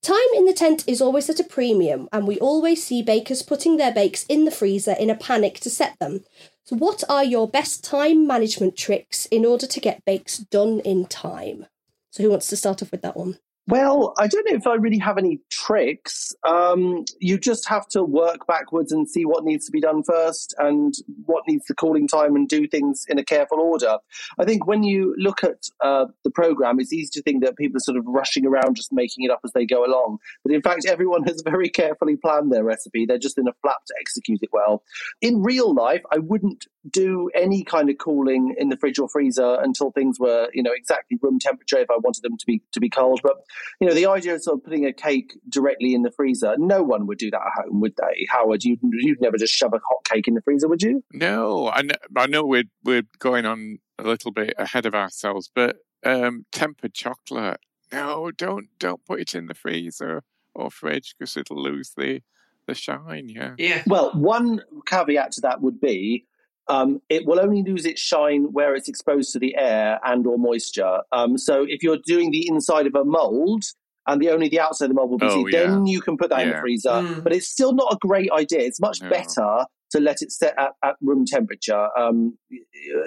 Time in the tent is always at a premium, and we always see bakers putting their bakes in the freezer in a panic to set them. So, what are your best time management tricks in order to get bakes done in time? So, who wants to start off with that one? Well, I don't know if I really have any tricks. Um, you just have to work backwards and see what needs to be done first and what needs the cooling time and do things in a careful order. I think when you look at uh, the program, it's easy to think that people are sort of rushing around just making it up as they go along. But in fact, everyone has very carefully planned their recipe. They're just in a flap to execute it well. In real life, I wouldn't do any kind of cooling in the fridge or freezer until things were, you know, exactly room temperature if I wanted them to be to be cold. But you know, the idea of sort of putting a cake directly in the freezer, no one would do that at home, would they? Howard, you'd, you'd never just shove a hot cake in the freezer, would you? No, I know, I know we're we're going on a little bit ahead of ourselves, but um, tempered chocolate. No, don't don't put it in the freezer or fridge because it'll lose the the shine. Yeah. Yeah. Well, one caveat to that would be um, it will only lose its shine where it's exposed to the air and or moisture. Um, so if you're doing the inside of a mold and the only the outside of the mold will be Oh, seen, then you can put that in the freezer. Mm. But it's still not a great idea. It's much No. better to let it set at, at room temperature. Um,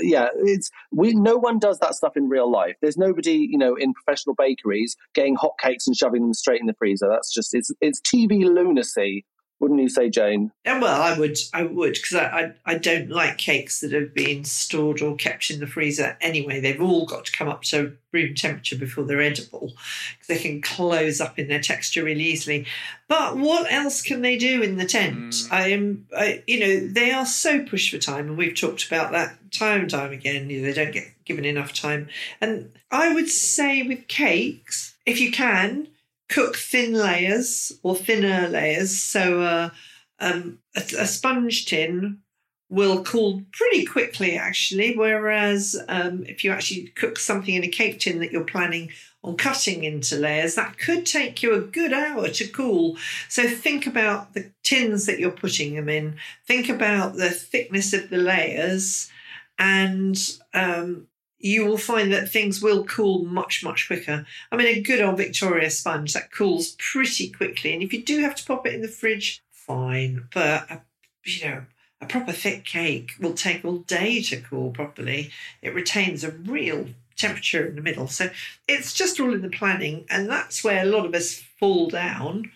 yeah, it's we. No one does that stuff in real life. There's nobody, you know, in professional bakeries getting hot cakes and shoving them straight in the freezer. That's just it's it's TV lunacy, wouldn't you say, Jane? Yeah, well, I would, I would, because I, I, I don't like cakes that have been stored or kept in the freezer anyway. They've all got to come up to room temperature before they're edible, because they can close up in their texture really easily. But what else can they do in the tent? Mm. I am, I, you know, they are so pushed for time, and we've talked about that time and time again. You know, they don't get given enough time, and I would say with cakes, if you can, cook thin layers or thinner layers. So uh, um, a, a sponge tin will cool pretty quickly, actually. Whereas um, if you actually cook something in a cake tin that you're planning on cutting into layers, that could take you a good hour to cool. So think about the tins that you're putting them in. Think about the thickness of the layers, and um, you will find that things will cool much, much quicker. I mean, a good old Victoria sponge that cools pretty quickly. And if you do have to pop it in the fridge, fine. But, a, you know, a proper thick cake will take all day to cool properly. It retains a real temperature in the middle. So it's just all in the planning. And that's where a lot of us fall down.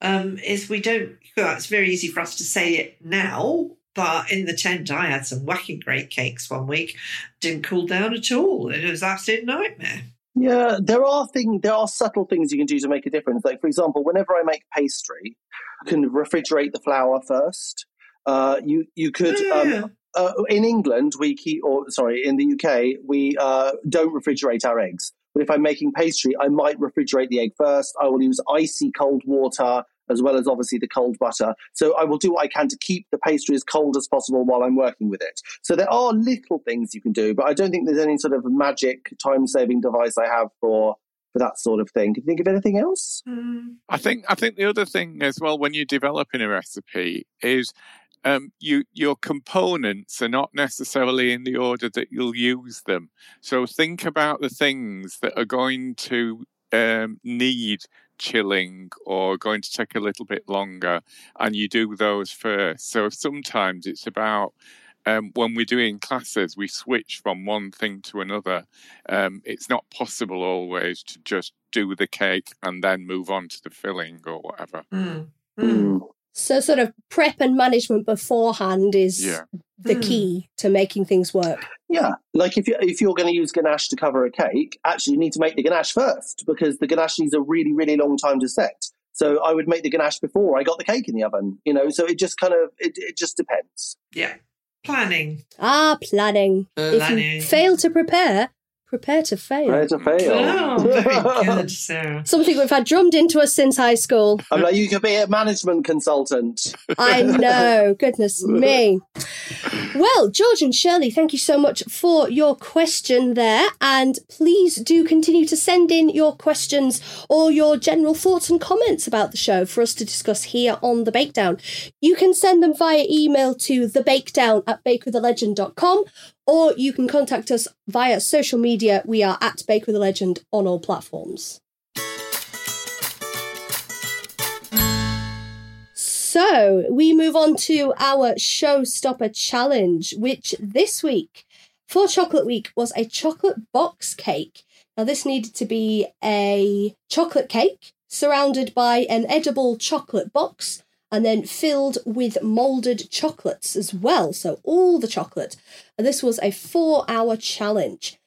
Um, is we don't, well, it's very easy for us to say it now, but in the tent, I had some whacking great cakes one week. Didn't cool down at all. It was an absolute nightmare. Yeah, there are things, there are subtle things you can do to make a difference. Like, for example, whenever I make pastry, you can refrigerate the flour first. Uh, you you could Yeah. um, uh, in England we keep, or sorry, in the UK we uh, don't refrigerate our eggs. But if I'm making pastry, I might refrigerate the egg first. I will use icy cold water as well as obviously the cold butter. So I will do what I can to keep the pastry as cold as possible while I'm working with it. So there are little things you can do, but I don't think there's any sort of magic time saving device I have for for that sort of thing. Can you think of anything else? I think I think the other thing as well when you're developing a recipe is um, you your components are not necessarily in the order that you'll use them. So think about the things that are going to um, need chilling or going to take a little bit longer, and you do those first. So sometimes it's about um, when we're doing classes, we switch from one thing to another. Um, it's not possible always to just do the cake and then move on to the filling or whatever. Mm. Mm. So, sort of prep and management beforehand is Yeah. the Mm. key to making things work. Yeah, like if you if you're going to use ganache to cover a cake, actually you need to make the ganache first because the ganache needs a really really long time to set. So I would make the ganache before I got the cake in the oven. You know, so it just kind of it, it just depends. Yeah. Planning. Ah, planning. If Planning. you fail to prepare, prepare to fail. Prepare to fail. Oh, very good, Sarah. Something we've had drummed into us since high school. I'm like, you could be a management consultant. I know. Goodness me. Well, George and Shirley, thank you so much for your question there. And please do continue to send in your questions or your general thoughts and comments about the show for us to discuss here on The Bakedown. You can send them via email to thebakedown at bakewithalegend.com or you can contact us via social media. We are at Bake with a Legend on all platforms. So we move on to our showstopper challenge, which this week for Chocolate Week was a chocolate box cake. Now, this needed to be a chocolate cake surrounded by an edible chocolate box and then filled with molded chocolates as well. So, all the chocolate. And this was a four hour challenge.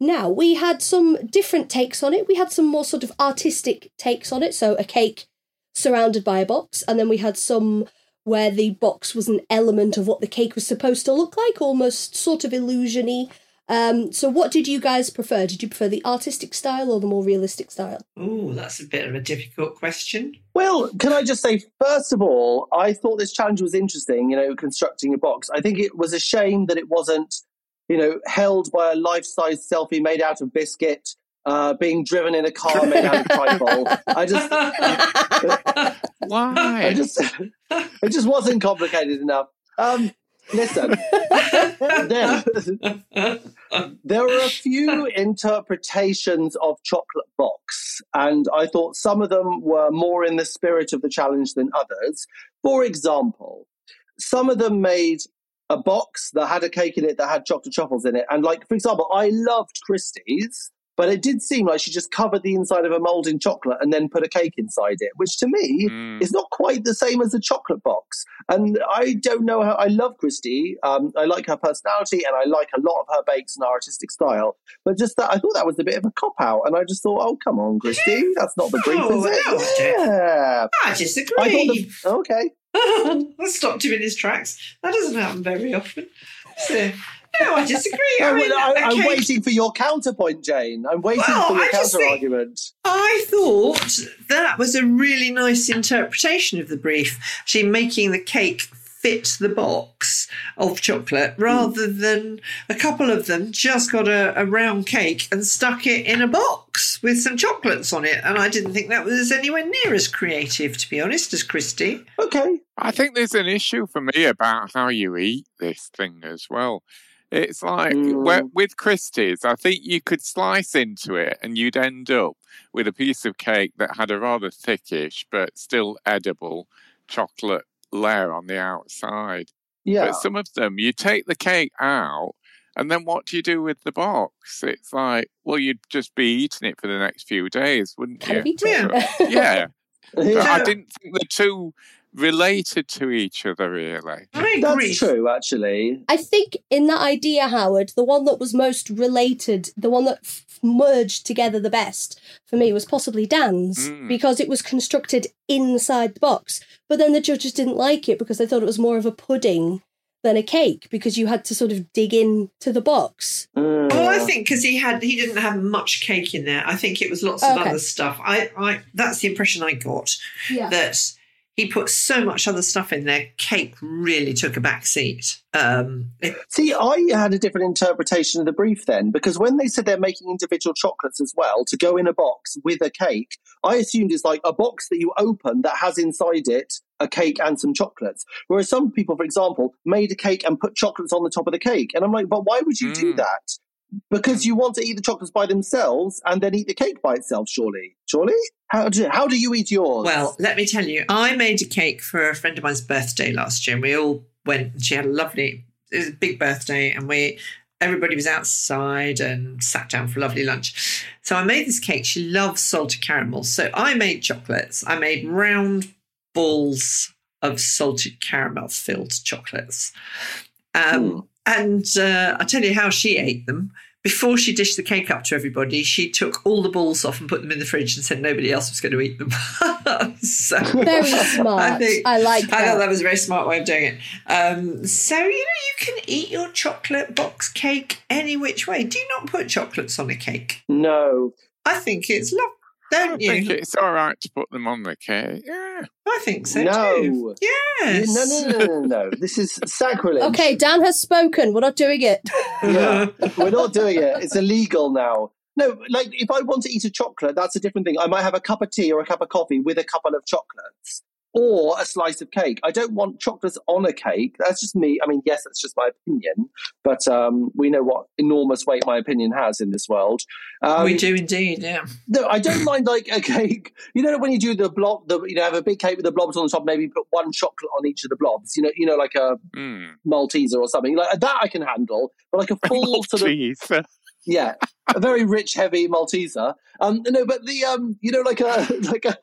Now, we had some different takes on it. We had some more sort of artistic takes on it. So, a cake surrounded by a box, and then we had some where the box was an element of what the cake was supposed to look like, almost sort of illusiony. Um, so, what did you guys prefer? Did you prefer the artistic style or the more realistic style? Oh, that's a bit of a difficult question. Well, can I just say, first of all, I thought this challenge was interesting, you know, constructing a box. I think it was a shame that it wasn't, you know, held by a life size selfie made out of biscuit, uh, being driven in a car made out of trifle. I just, Why? I just, it just wasn't complicated enough. Um, listen, there, there are a few interpretations of chocolate box, and I thought some of them were more in the spirit of the challenge than others. For example, some of them made a box that had a cake in it that had chocolate truffles in it, and like for example, I loved Christie's. But it did seem like she just covered the inside of a mold in chocolate and then put a cake inside it, which to me Mm. is not quite the same as a chocolate box. And I don't know how I love Christy. Um, I like her personality and I like a lot of her bakes and her artistic style. But just that, I thought that was a bit of a cop out. And I just thought, oh, come on, Christy. That's not the brief, No, is it? no, yeah. I disagree. thought the, okay. I stopped him in his tracks. That doesn't happen very often. So, no, I disagree. I No, mean, well, I, a I'm waiting for your counterpoint, Jane. I'm waiting Well, for your I counter argument. I thought that was a really nice interpretation of the brief. Actually, making the cake fit the box of chocolate rather than a couple of them just got a, a round cake and stuck it in a box with some chocolates on it. And I didn't think that was anywhere near as creative, to be honest, as Christy. Okay. I think there's an issue for me about how you eat this thing as well. It's like Mm. with Christie's, I think you could slice into it and you'd end up with a piece of cake that had a rather thickish but still edible chocolate layer on the outside. Yeah. But some of them, you take the cake out, and then what do you do with the box? It's like, well, you'd just be eating it for the next few days, wouldn't Kind of you? eat it. So, yeah. But Yeah. I didn't think the two related to each other really. I agree. That's true, actually. I think in that idea, Howard, the one that was most related, the one that f- merged together the best for me was possibly Dan's Mm. because it was constructed inside the box. But then the judges didn't like it because they thought it was more of a pudding than a cake because you had to sort of dig into the box. Mm. Well, I think because he had he didn't have much cake in there. I think it was lots of Okay. other stuff. I, I that's the impression I got Yeah. that he put so much other stuff in there. Cake really took a back seat. Um, it- See, I had a different interpretation of the brief then, because when they said they're making individual chocolates as well to go in a box with a cake, I assumed it's like a box that you open that has inside it a cake and some chocolates. Whereas some people, for example, made a cake and put chocolates on the top of the cake. And I'm like, but why would you do Mm. that? Because you want to eat the chocolates by themselves and then eat the cake by itself. Surely, surely. How do how do you eat yours? Well, let me tell you, I made a cake for a friend of mine's birthday last year, and we all went. and She had a lovely, it was a big birthday, and we everybody was outside and sat down for a lovely lunch. So I made this cake. She loves salted caramel, so I made chocolates. I made round balls of salted caramel filled chocolates. Um, And uh, I tell you how she ate them. Before she dished the cake up to everybody, she took all the balls off and put them in the fridge and said nobody else was going to eat them. so, Very smart. I, think, I like that. I thought that was a very smart way of doing it. Um, so you know you can eat your chocolate box cake any which way. Do you not put chocolates on a cake? no. I think it's lovely, I don't you think it's all right to put them on the cake. Yeah. I think so No. too. Yes. No, no, no, no, no, no. This is sacrilege. Okay, Dan has spoken. We're not doing it. Yeah, we're not doing it. It's illegal now. No, like if I want to eat a chocolate, that's a different thing. I might have a cup of tea or a cup of coffee with a couple of chocolates or a slice of cake. I don't want chocolates on a cake. That's just me. I mean, yes, that's just my opinion, but um, we know what enormous weight my opinion has in this world. Um, we do indeed, yeah. No, I don't mind like a cake. You know, when you do the blob, the you know, have a big cake with the blobs on the top, maybe put one chocolate on each of the blobs. You know, you know, like a Mm. Malteser or something like that. I can handle, but like a full sort of Malteser. yeah, a very rich, heavy Malteser. Um, no, but the um, you know, like a like a.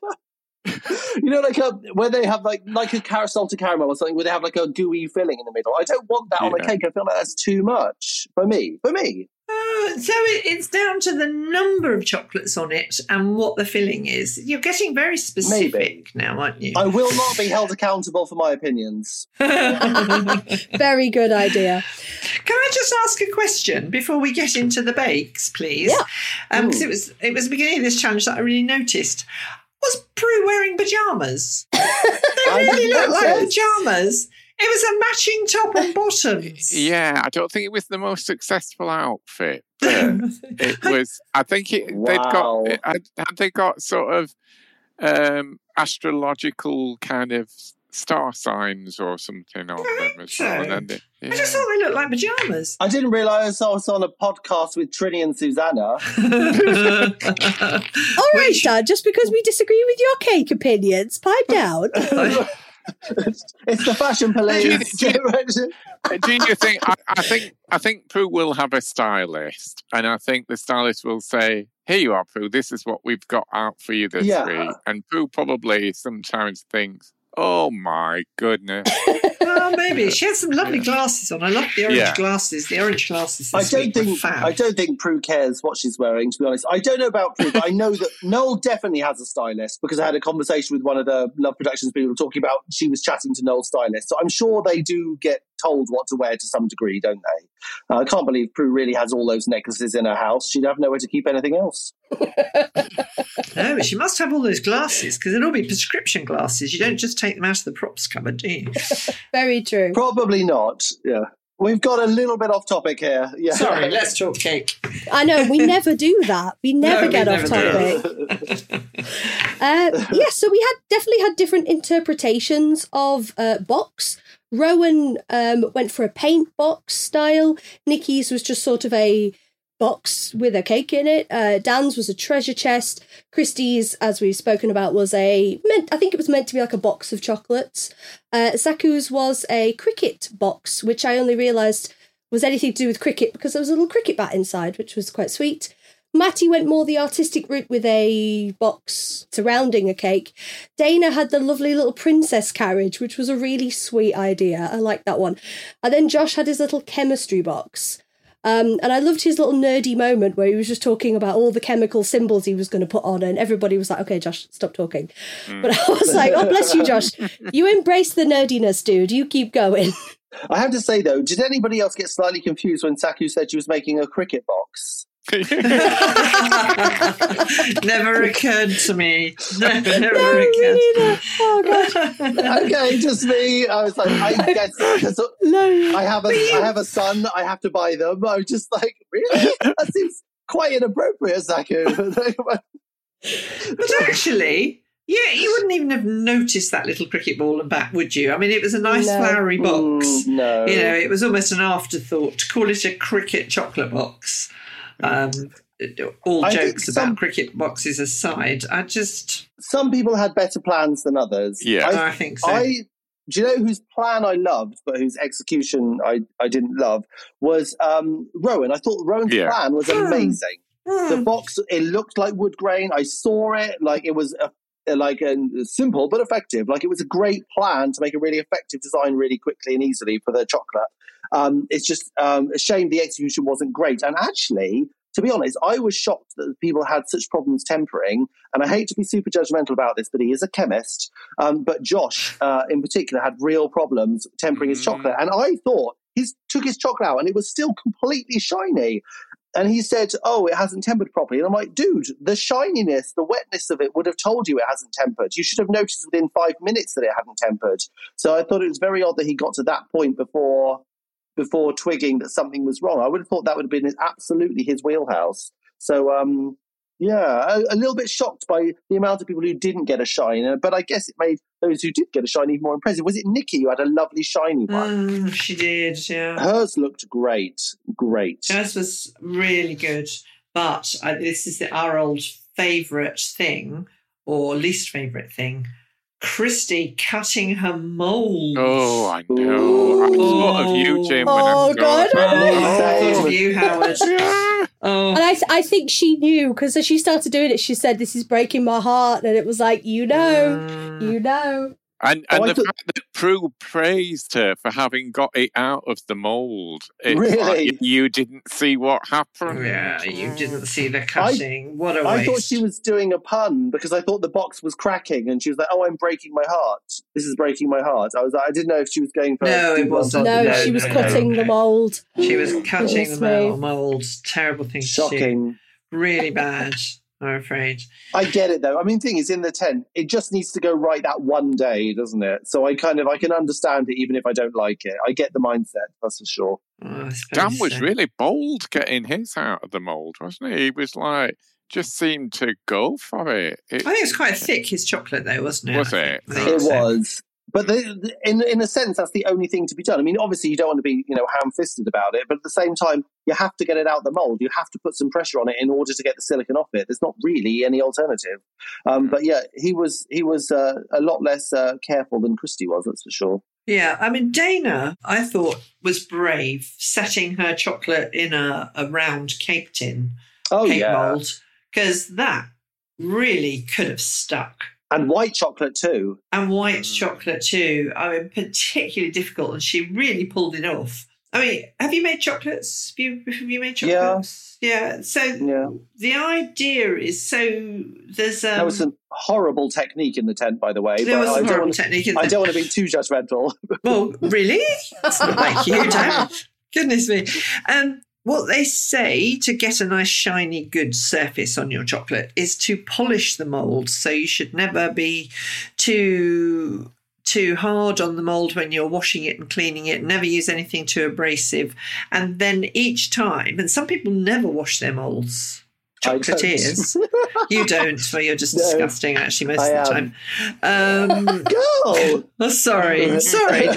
You know, like a where they have like like a car- salted caramel or something, where they have like a gooey filling in the middle. I don't want that on a cake. I feel like that's too much for me. For me, Uh, so it, it's down to the number of chocolates on it and what the filling is. You're getting very specific Maybe. now, aren't you? I will not be held accountable for my opinions. Very good idea. Can I just ask a question before we get into the bakes, please? Yeah. Because it was it was the beginning of this challenge that I really noticed. Was Prue wearing pajamas? they really didn't look like notice. pajamas. It was a matching top and bottoms. Yeah, I don't think it was the most successful outfit. It was. I think it. They'd got. Had, had they got sort of um, astrological kind of star signs or something on I them think as well? so. And then they- I just thought they looked like pajamas. I didn't realise I was on a podcast with Trinny and Susannah. All right, Dan, just because we disagree with your cake opinions, pipe down. it's the fashion police. Do do you think? I, I think. I think Prue will have a stylist, and I think the stylist will say, "Here you are, Prue. This is what we've got out for you this Yeah. week." And Prue probably sometimes thinks, "Oh my goodness." well, maybe she had some lovely glasses on. I love the orange Yeah. glasses. The orange glasses. I don't think. I don't think Prue cares what she's wearing. To be honest, I don't know about Prue, but I know that Noel definitely has a stylist because I had a conversation with one of the Love Productions people talking about she was chatting to Noel's stylist. So I'm sure they do get told what to wear to some degree, don't they? Uh, I can't believe Prue really has all those necklaces in her house. She'd have nowhere to keep anything else. No, she must have all those glasses because it'll be prescription glasses. You don't just take them out of the props cupboard, do you? Very true. Probably not. Yeah. We've got a little bit off topic here. Yeah. Sorry, let's talk cake. I know we never do that. We never No, we get off never topic. Uh, yeah, so we had definitely had different interpretations of uh, box. Rowan um, went for a paint box style. Nikki's was just sort of a box with a cake in it. Uh, Dan's was a treasure chest. Christie's, as we've spoken about, was a meant. I think it was meant to be like a box of chocolates. Uh, Saku's was a cricket box, which I only realised was anything to do with cricket because there was a little cricket bat inside, which was quite sweet. Matty went more the artistic route with a box surrounding a cake. Dana had the lovely little princess carriage, which was a really sweet idea. I like that one. And then Josh had his little chemistry box. Um, and I loved his little nerdy moment where he was just talking about all the chemical symbols he was going to put on, and everybody was like, okay, Josh, stop talking. But I was like, oh, bless you, Josh. You embrace the nerdiness, dude. You keep going. I have to say though, did anybody else get slightly confused when Saku said she was making a cricket box? never occurred to me. Never, never No, occurred. me. Oh, gosh. okay, just me. I was like, I guess 'cause No. I have a I have a son. I have to buy them. I was just like, really? That seems quite inappropriate, Saku. But actually, Yeah, you wouldn't even have noticed that little cricket ball and bat, would you? I mean, it was a nice No. flowery box. Mm, no. You know, it was almost an afterthought to call it a cricket chocolate box. Um, all I think jokes about some- cricket boxes aside, I just, Some people had better plans than others. Yeah. I I, think so. I do you know whose plan I loved, but whose execution I, I didn't love was um, Rowan. I thought Rowan's Yeah. plan was Hmm. amazing. Hmm. The box it looked like wood grain. I saw it like it was a, like a simple but effective. Like it was a great plan to make a really effective design really quickly and easily for the chocolate. Um, it's just um, a shame the execution wasn't great. And actually, to be honest, I was shocked that people had such problems tempering. And I hate to be super judgmental about this, but he is a chemist. Um, but Josh, uh, in particular, had real problems tempering his Mm. chocolate. And I thought he took his chocolate out and it was still completely shiny. And he said, Oh, it hasn't tempered properly. And I'm like, Dude, the shininess, the wetness of it would have told you it hasn't tempered. You should have noticed within five minutes that it hadn't tempered. So I thought it was very odd that he got to that point before before twigging that something was wrong. I would have thought that would have been absolutely his wheelhouse. So, um, yeah, a, a little bit shocked by the amount of people who didn't get a shine, but I guess it made those who did get a shine even more impressive. Was it Nikki who had a lovely shiny one? Mm, she did, yeah. Hers looked great, great. Hers was really good, but uh, this is the, our old favourite thing, or least favourite thing. Christy cutting her mould. Oh, I know. I thought of you, Jim, Oh, God. Oh, I that. thought of you, Howard. Yeah. Oh, And I, th- I think she knew because as she started doing it, she said, "This is breaking my heart," and it was like, you know, Mm. you know. And Oh, and I the thought- fact that Prue praised her for having got it out of the mould. Really? like you didn't see what happened. Yeah, you didn't see the cutting. what a I waste. I thought she was doing a pun because I thought the box was cracking, and she was like, "Oh, I'm breaking my heart. This is breaking my heart." I was like, I didn't know if she was going for. No, it wasn't. No, no, she was no, cutting no. the mold. She was cutting the mould. molds. Terrible thing to. Shocking. Really bad, I'm afraid. I get it though. I mean, thing is, in the tent, it just needs to go right that one day, doesn't it? So I kind of I can understand it, even if I don't like it. I get the mindset, that's for sure. Oh, I Dan was so. really bold getting his out of the mould, wasn't he? He was like, just seemed to go for it. It- I think it's quite thick, his chocolate, though, wasn't it? Was it? think- I think It was. But the, in in a sense, that's the only thing to be done. I mean, obviously, you don't want to be you know ham fisted about it, but at the same time, you have to get it out the mold. You have to put some pressure on it in order to get the silicon off it. There's not really any alternative. Um, but yeah, he was he was uh, a lot less uh, careful than Christie was. That's for sure. Yeah, I mean, Dana, I thought, was brave setting her chocolate in a, a round cake tin, Oh cake yeah, mold, because that really could have stuck. And white chocolate too. And white Mm. chocolate, too. I mean, particularly difficult, and she really pulled it off. I mean, have you made chocolates? Have you, have you made Yeah. chocolates? Yeah. yeah. So Yeah, the idea is so there's um, that was some horrible technique in the tent, by the way. there was I horrible want technique in I don't want to be too judgmental. Well, really? That's not like you, Dan. Goodness me. Um, what they say to get a nice shiny good surface on your chocolate is to polish the mold. So you should never be too too hard on the mold when you're washing it and cleaning it. Never use anything too abrasive. And then each time, and some people never wash their molds. Chocolatiers. you don't, well, you're just No, disgusting actually most of the time. Um, Go. Oh, sorry, sorry.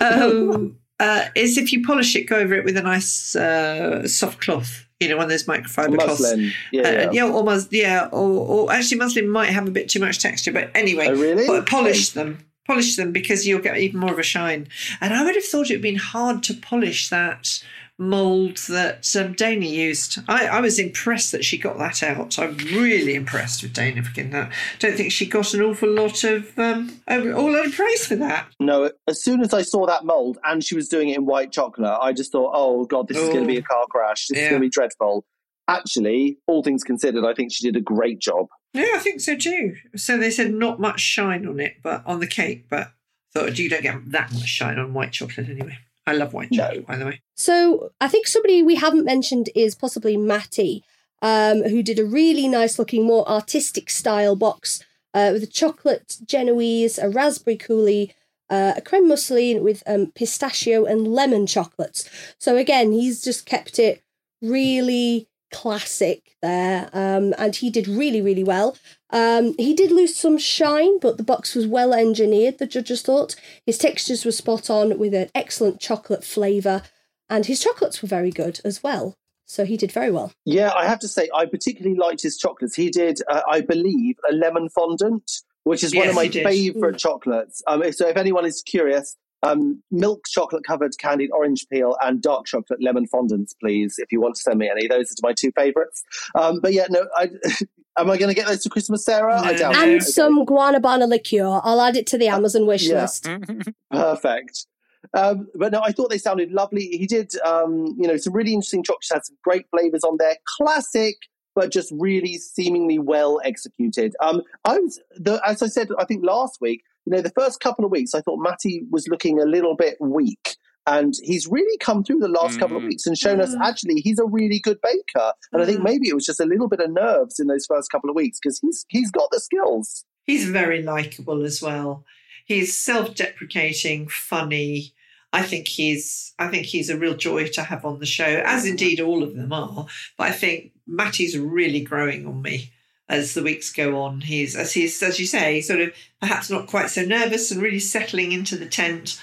um, uh, is if you polish it, go over it with a nice uh, soft cloth. You know, one of those microfiber cloths. Muslin. Yeah, Uh, yeah. yeah, or mus- yeah, or, or actually muslin might have a bit too much texture, but anyway, Oh, really? po- polish them, polish them because you'll get even more of a shine. And I would have thought it'd been hard to polish that mold that um, Dana used. I, I was impressed that she got that out. I'm really impressed with Dana for getting that. Don't think she got an awful lot of um, a all lot of praise for that. No, as soon as I saw that mold and she was doing it in white chocolate, I just thought, oh god, this is going Oh. to be a car crash. This is going to be dreadful. Actually, all things considered, I think she did a great job. Yeah, I think so too. So they said not much shine on it, but on the cake, but thought you don't get that much shine on white chocolate anyway. I love white No. by the way. So I think somebody we haven't mentioned is possibly Matty, um, who did a really nice looking, more artistic style box uh, with a chocolate Genoese, a raspberry coulis, uh, a creme mousseline with um, pistachio and lemon chocolates. So again, he's just kept it really classic there, um, and he did really, really well. Um, he did lose some shine, but the box was well engineered, the judges thought. His textures were spot on with an excellent chocolate flavour, and his chocolates were very good as well. So he did very well. Yeah, I have to say, I particularly liked his chocolates. He did, uh, I believe, a lemon fondant, which is one of my he did. favourite chocolates. Um, so if anyone is curious, um, milk chocolate covered candied orange peel and dark chocolate lemon fondants, please, if you want to send me any. Those are my two favourites. Um, but yeah, no, I, am I going to get those to Christmas, Sarah? I No, doubt no. it. And Okay. some guanabana liqueur. I'll add it to the Amazon wish yeah. list. Perfect. Um, but no, I thought they sounded lovely. He did, um, you know, some really interesting chocolates, had some great flavors on there. Classic, but just really seemingly well executed. Um, I was, the, as I said, I think last week, you know, the first couple of weeks, I thought Matty was looking a little bit weak. And he's really come through the last couple of Mm. weeks and shown us actually he's a really good baker. And I think Mm. maybe it was just a little bit of nerves in those first couple of weeks because he's he's got the skills. He's very likable as well. He's self-deprecating, funny. I think he's I think he's a real joy to have on the show, as indeed all of them are. But I think Matty's really growing on me as the weeks go on. He's as he's as you say, sort of perhaps not quite so nervous and really settling into the tent.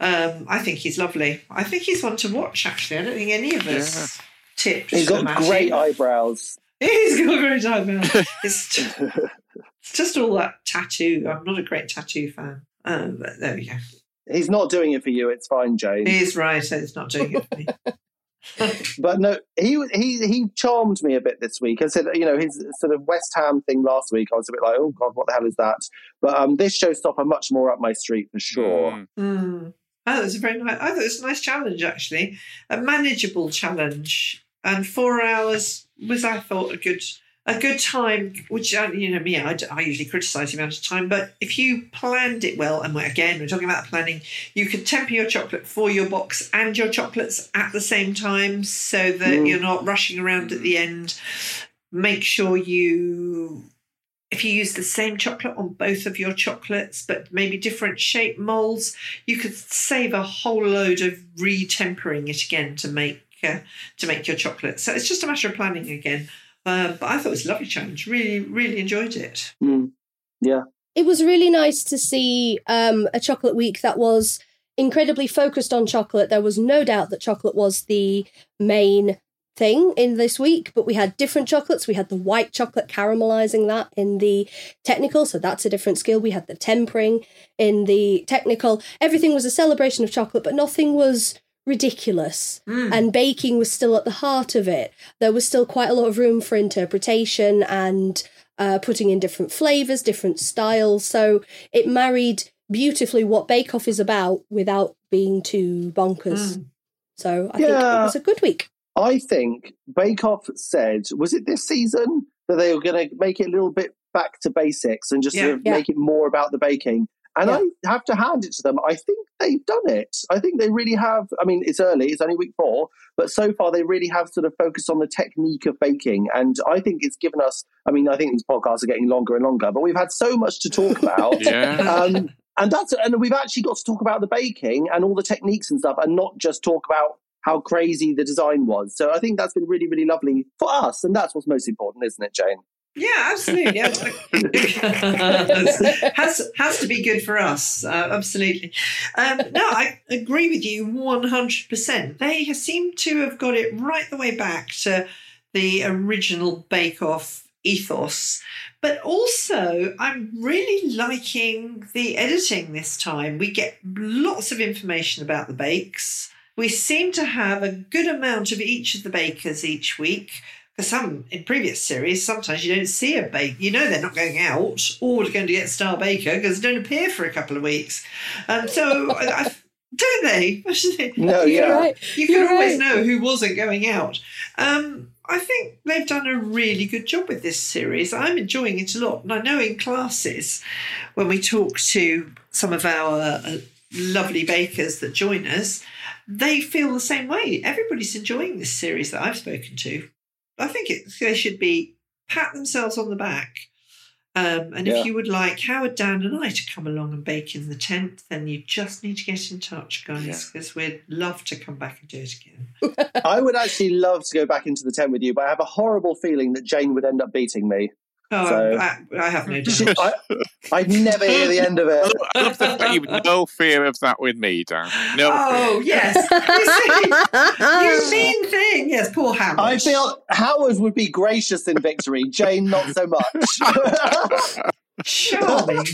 Um, I think he's lovely. I think he's one to watch. Actually, I don't think any of us tipped. He's got great eyebrows. He's got great eyebrow. It's, t- it's just all that tattoo. I'm not a great tattoo fan. Um, but there we go. He's not doing it for you. It's fine, Jane. He's is right. He's not doing it for me. But no, he he he charmed me a bit this week. I said, you know, his sort of West Ham thing last week. I was a bit like, oh god, what the hell is that? But um, this showstopper much more up my street for sure. Mm. Mm. Oh, it was a very nice. I thought it was a nice challenge, actually, a manageable challenge, and four hours was, I thought, a good a good time. Which uh, you know me, I usually criticise the amount of time, but if you planned it well, and again we're talking about planning, you could temper your chocolate for your box and your chocolates at the same time, so that Mm. you're not rushing around at the end. Make sure you if you use the same chocolate on both of your chocolates, but maybe different shape molds, you could save a whole load of retempering it again to make uh, to make your chocolate. So it's just a matter of planning again. Uh, but I thought it was a lovely challenge. Really, really enjoyed it. Mm. Yeah, It was really nice to see um, a chocolate week that was incredibly focused on chocolate. There was no doubt that chocolate was the main thing in this week, but we had different chocolates. We had the white chocolate caramelizing that in the technical, so that's a different skill. We had the tempering in the technical. Everything was a celebration of chocolate, but nothing was ridiculous. And baking was still at the heart of it. There was still quite a lot of room for interpretation and uh, putting in different flavors, different styles. So it married beautifully what Bake Off is about without being too bonkers. So I think it was a good week. I think Bake Off said, was it this season that they were going to make it a little bit back to basics and just Yeah. sort of Yeah. make it more about the baking? And Yeah. I have to hand it to them. I think they've done it. I think they really have. I mean, it's early, it's only week four, but so far they really have sort of focused on the technique of baking. And I think it's given us, I mean, I think these podcasts are getting longer and longer, but we've had so much to talk about. Yeah. um, and that's and we've actually got to talk about the baking and all the techniques and stuff, and not just talk about how crazy the design was. So I think that's been really, really lovely for us, and that's what's most important, isn't it, Jane? Yeah, absolutely. has has to be good for us. Uh, absolutely. Um, no, I agree with you one hundred percent. They seem to have got it right the way back to the original Bake Off ethos. But also, I'm really liking the editing this time. We get lots of information about the bakes. We seem to have a good amount of each of the bakers each week. Because some in previous series, sometimes you don't see a bake. You know they're not going out or they're going to get Star Baker because they don't appear for a couple of weeks. Um, so, I, I, don't they? No, you yeah. can, right. you can You're always right. know who wasn't going out. Um, I think they've done a really good job with this series. I'm enjoying it a lot. And I know in classes, when we talk to some of our uh, lovely bakers that join us, they feel the same way. Everybody's enjoying this series that I've spoken to. I think it, they should be pat themselves on the back Um, and Yeah. if you would like Howard, Dan, and I to come along and bake in the tent, then you just need to get in touch, guys, because we'd love to come back and do it again. I would actually love to go back into the tent with you, but I have a horrible feeling that Jane would end up beating me. Oh, So- I, I have no She- doubt. I, I'd never hear the end of it. I love the fact you've no fear of that with me, Dan. No Oh, fear. yes. You see, you mean thing. Yes, poor Howard. I feel Howard would be gracious in victory, Jane not so much. Charming.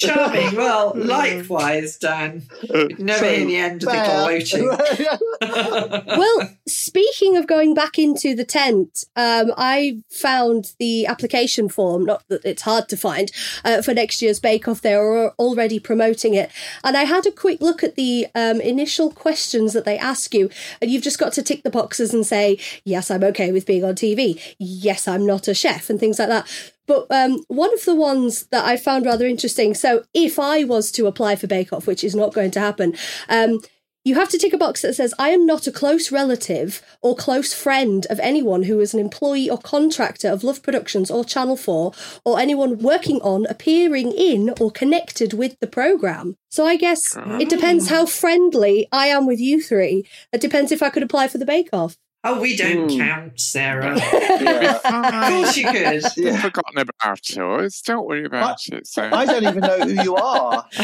Charming. Well, likewise, Dan. You'd never hear the end of the gloating. well, speaking of going back into the tent, um, I found the application form, not that it's hard to find, uh, for next year's Bake Off. They are already promoting it. And I had a quick look at the um, initial questions that they ask you. And you've just got to tick the boxes and say, yes, I'm okay with being on TV. Yes, I'm not a chef, and things like that. But um, one of the ones that I found rather interesting. So, if I was to apply for Bake Off, which is not going to happen, um, you have to tick a box that says, I am not a close relative or close friend of anyone who is an employee or contractor of Love Productions or Channel 4 or anyone working on, appearing in, or connected with the programme. So I guess it depends how friendly I am with you three. It depends if I could apply for the Bake Off. Oh, we don't Hmm. count, Sarah. Yeah. of course you could. Yeah. Forgotten about us. Don't worry about it. So. I don't even know who you are.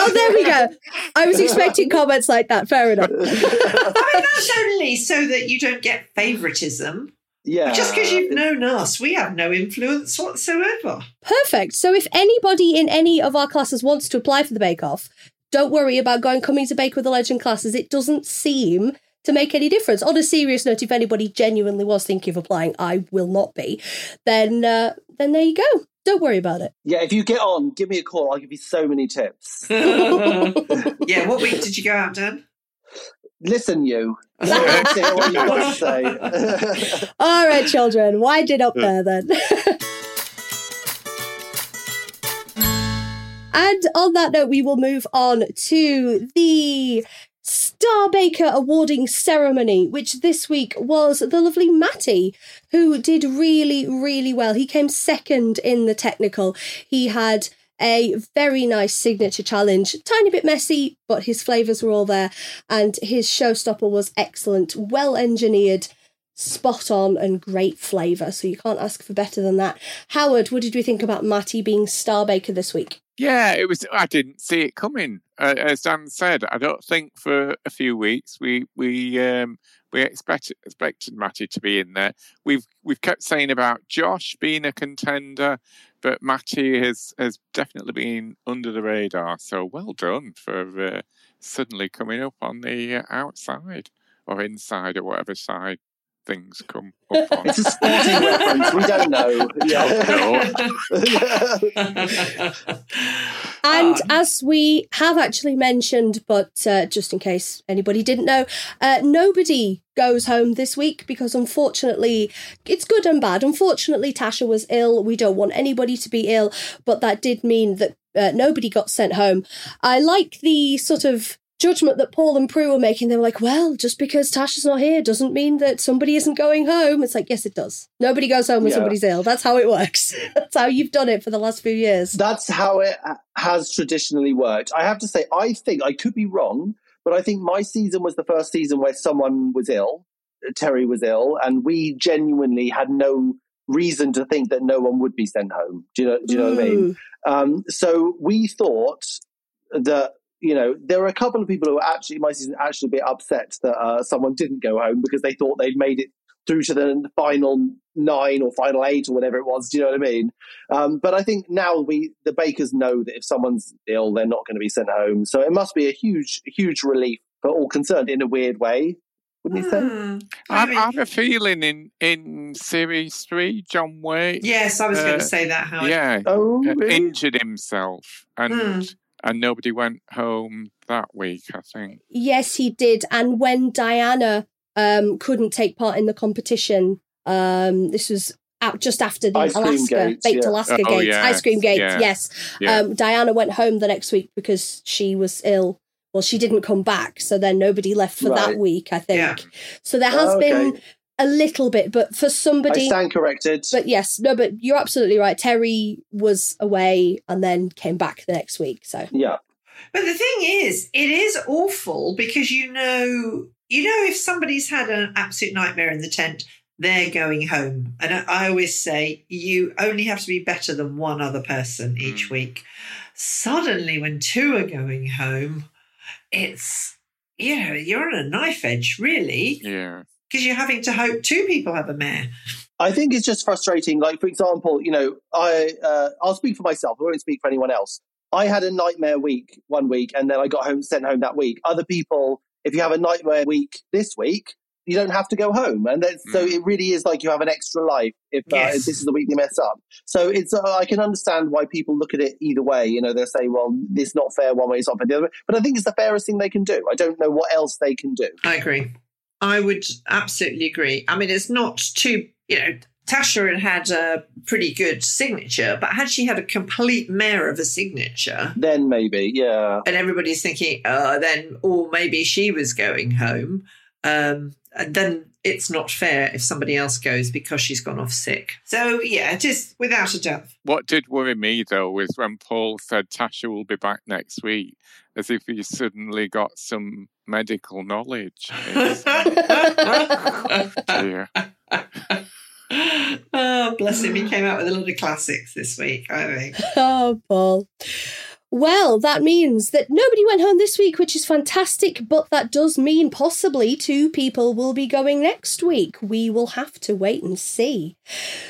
Oh, there we go. I was expecting comments like that. Fair enough. I mean, that's only so that you don't get favouritism. Yeah. Just because you've known us, we have no influence whatsoever. Perfect. So if anybody in any of our classes wants to apply for the Bake Off, don't worry about going coming to Bake with a Legend classes. It doesn't seem to make any difference. On a serious note, if anybody genuinely was thinking of applying, I will not be. Then, uh, then there you go. Don't worry about it. Yeah, if you get on, give me a call. I'll give you so many tips. yeah, what week did you go out, Dan? Listen, you. Let's hear what you want. All right, children, wind it up there then. and on that note, we will move on to the Star Baker awarding ceremony, which this week was the lovely Matty, who did really, really well. He came second in the technical. He had a very nice signature challenge, tiny bit messy, but his flavours were all there, and his showstopper was excellent, well engineered spot on and great flavour. So you can't ask for better than that. Howard, what did we think about Matty being Star Baker this week? Yeah, it was. I didn't see it coming. Uh, as Dan said, I don't think for a few weeks we we um, we expected expected Matty to be in there. We've we've kept saying about Josh being a contender, but Matty has has definitely been under the radar. So well done for uh, suddenly coming up on the uh, outside or inside or whatever side things come up on. It's a sporting reference. We don't know. Yeah. And as we have actually mentioned, but uh, just in case anybody didn't know, uh, nobody goes home this week because unfortunately, it's good and bad. Unfortunately, Tasha was ill. We don't want anybody to be ill, but that did mean that uh, nobody got sent home. I like the sort of judgment that Paul and Prue were making. They were like, well, just because Tasha's not here doesn't mean that somebody isn't going home. It's like, yes, it does. Nobody goes home when Yeah. somebody's ill. That's how it works. That's how you've done it for the last few years. That's how it uh, has traditionally worked. I have to say, I think I could be wrong, but I think my season was the first season where someone was ill. Uh, Terry was ill, and we genuinely had no reason to think that no one would be sent home. Do you know? Do you know what I mean? Mm. Um, so we thought that you know there were a couple of people who were actually my season actually a bit upset that uh, someone didn't go home because they thought they'd made it through to the final nine or final eight or whatever it was. Do you know what I mean? Um, but I think now we the bakers know that if someone's ill, they're not going to be sent home. So it must be a huge, huge relief for all concerned in a weird way. Wouldn't you say? Hmm. I, I I have a feeling in in series three, John Whaite. Yes, I was going uh, to say that, Howard. Yeah, Oh, uh, really? injured himself, and Hmm. And nobody went home that week. I think. Yes, he did. And when Diana um, couldn't take part in the competition, um, this was out just after the Ice Alaska gates, baked yeah. Alaska Oh, gates, ice cream gates. yeah, Yes, Yeah. Um, Diana went home the next week because she was ill. Well, she didn't come back, so then nobody left for that week. I think Yeah. so. There has Oh, been okay. A little bit, but for somebody. I stand corrected. But yes, no, but you're absolutely right. Terry was away and then came back the next week. So yeah. But the thing is, it is awful because you know, you know, if somebody's had an absolute nightmare in the tent, they're going home. And I always say you only have to be better than one other person hmm. each week. Suddenly, when two are going home, it's you know you're on a knife edge, really. Yeah. Because you're having to hope two people have a mare. I think it's just frustrating. Like, for example, you know, I uh, I'll speak for myself. I won't speak for anyone else. I had a nightmare week one week, and then I got home sent home that week. Other people, if you have a nightmare week this week, you don't have to go home, and then, so Mm. it really is like you have an extra life if, uh, Yes. if this is the week you mess up. So it's uh, I can understand why people look at it either way. You know, they'll say, "Well, it's not fair one way, it's not fair the other." way. But I think it's the fairest thing they can do. I don't know what else they can do. I agree. I would absolutely agree. I mean, it's not too, you know, Tasha had had a pretty good signature, but had she had a complete mare of a signature, Then maybe, yeah. and everybody's thinking, uh, then, or maybe she was going home, um, and then it's not fair if somebody else goes because she's gone off sick. So, yeah, it is without a doubt. What did worry me though was when Paul said Tasha will be back next week, as if he suddenly got some medical knowledge. It's- oh, dear. oh, bless him. He came out with a lot of classics this week, I think. oh, Paul. Well, that means that nobody went home this week, which is fantastic, but that does mean possibly two people will be going next week. We will have to wait and see.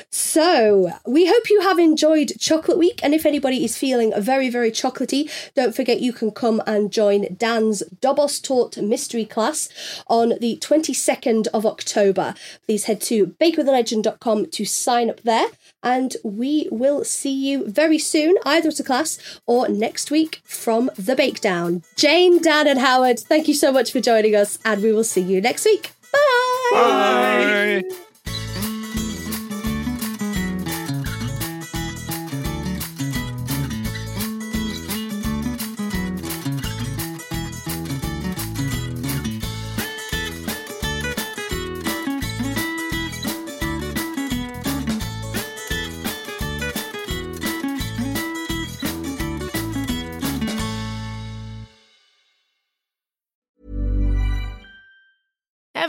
So, we hope you have enjoyed Chocolate Week, and if anybody is feeling very, very chocolatey, don't forget you can come and join Dan's Dobos Torte Mystery Class on the 22nd of October. Please head to bakewithalegend.com to sign up there, and we will see you very soon, either at a class or next week from the Bakedown. Jane, Dan, and Howard, thank you so much for joining us, and we will see you next week. Bye. Bye.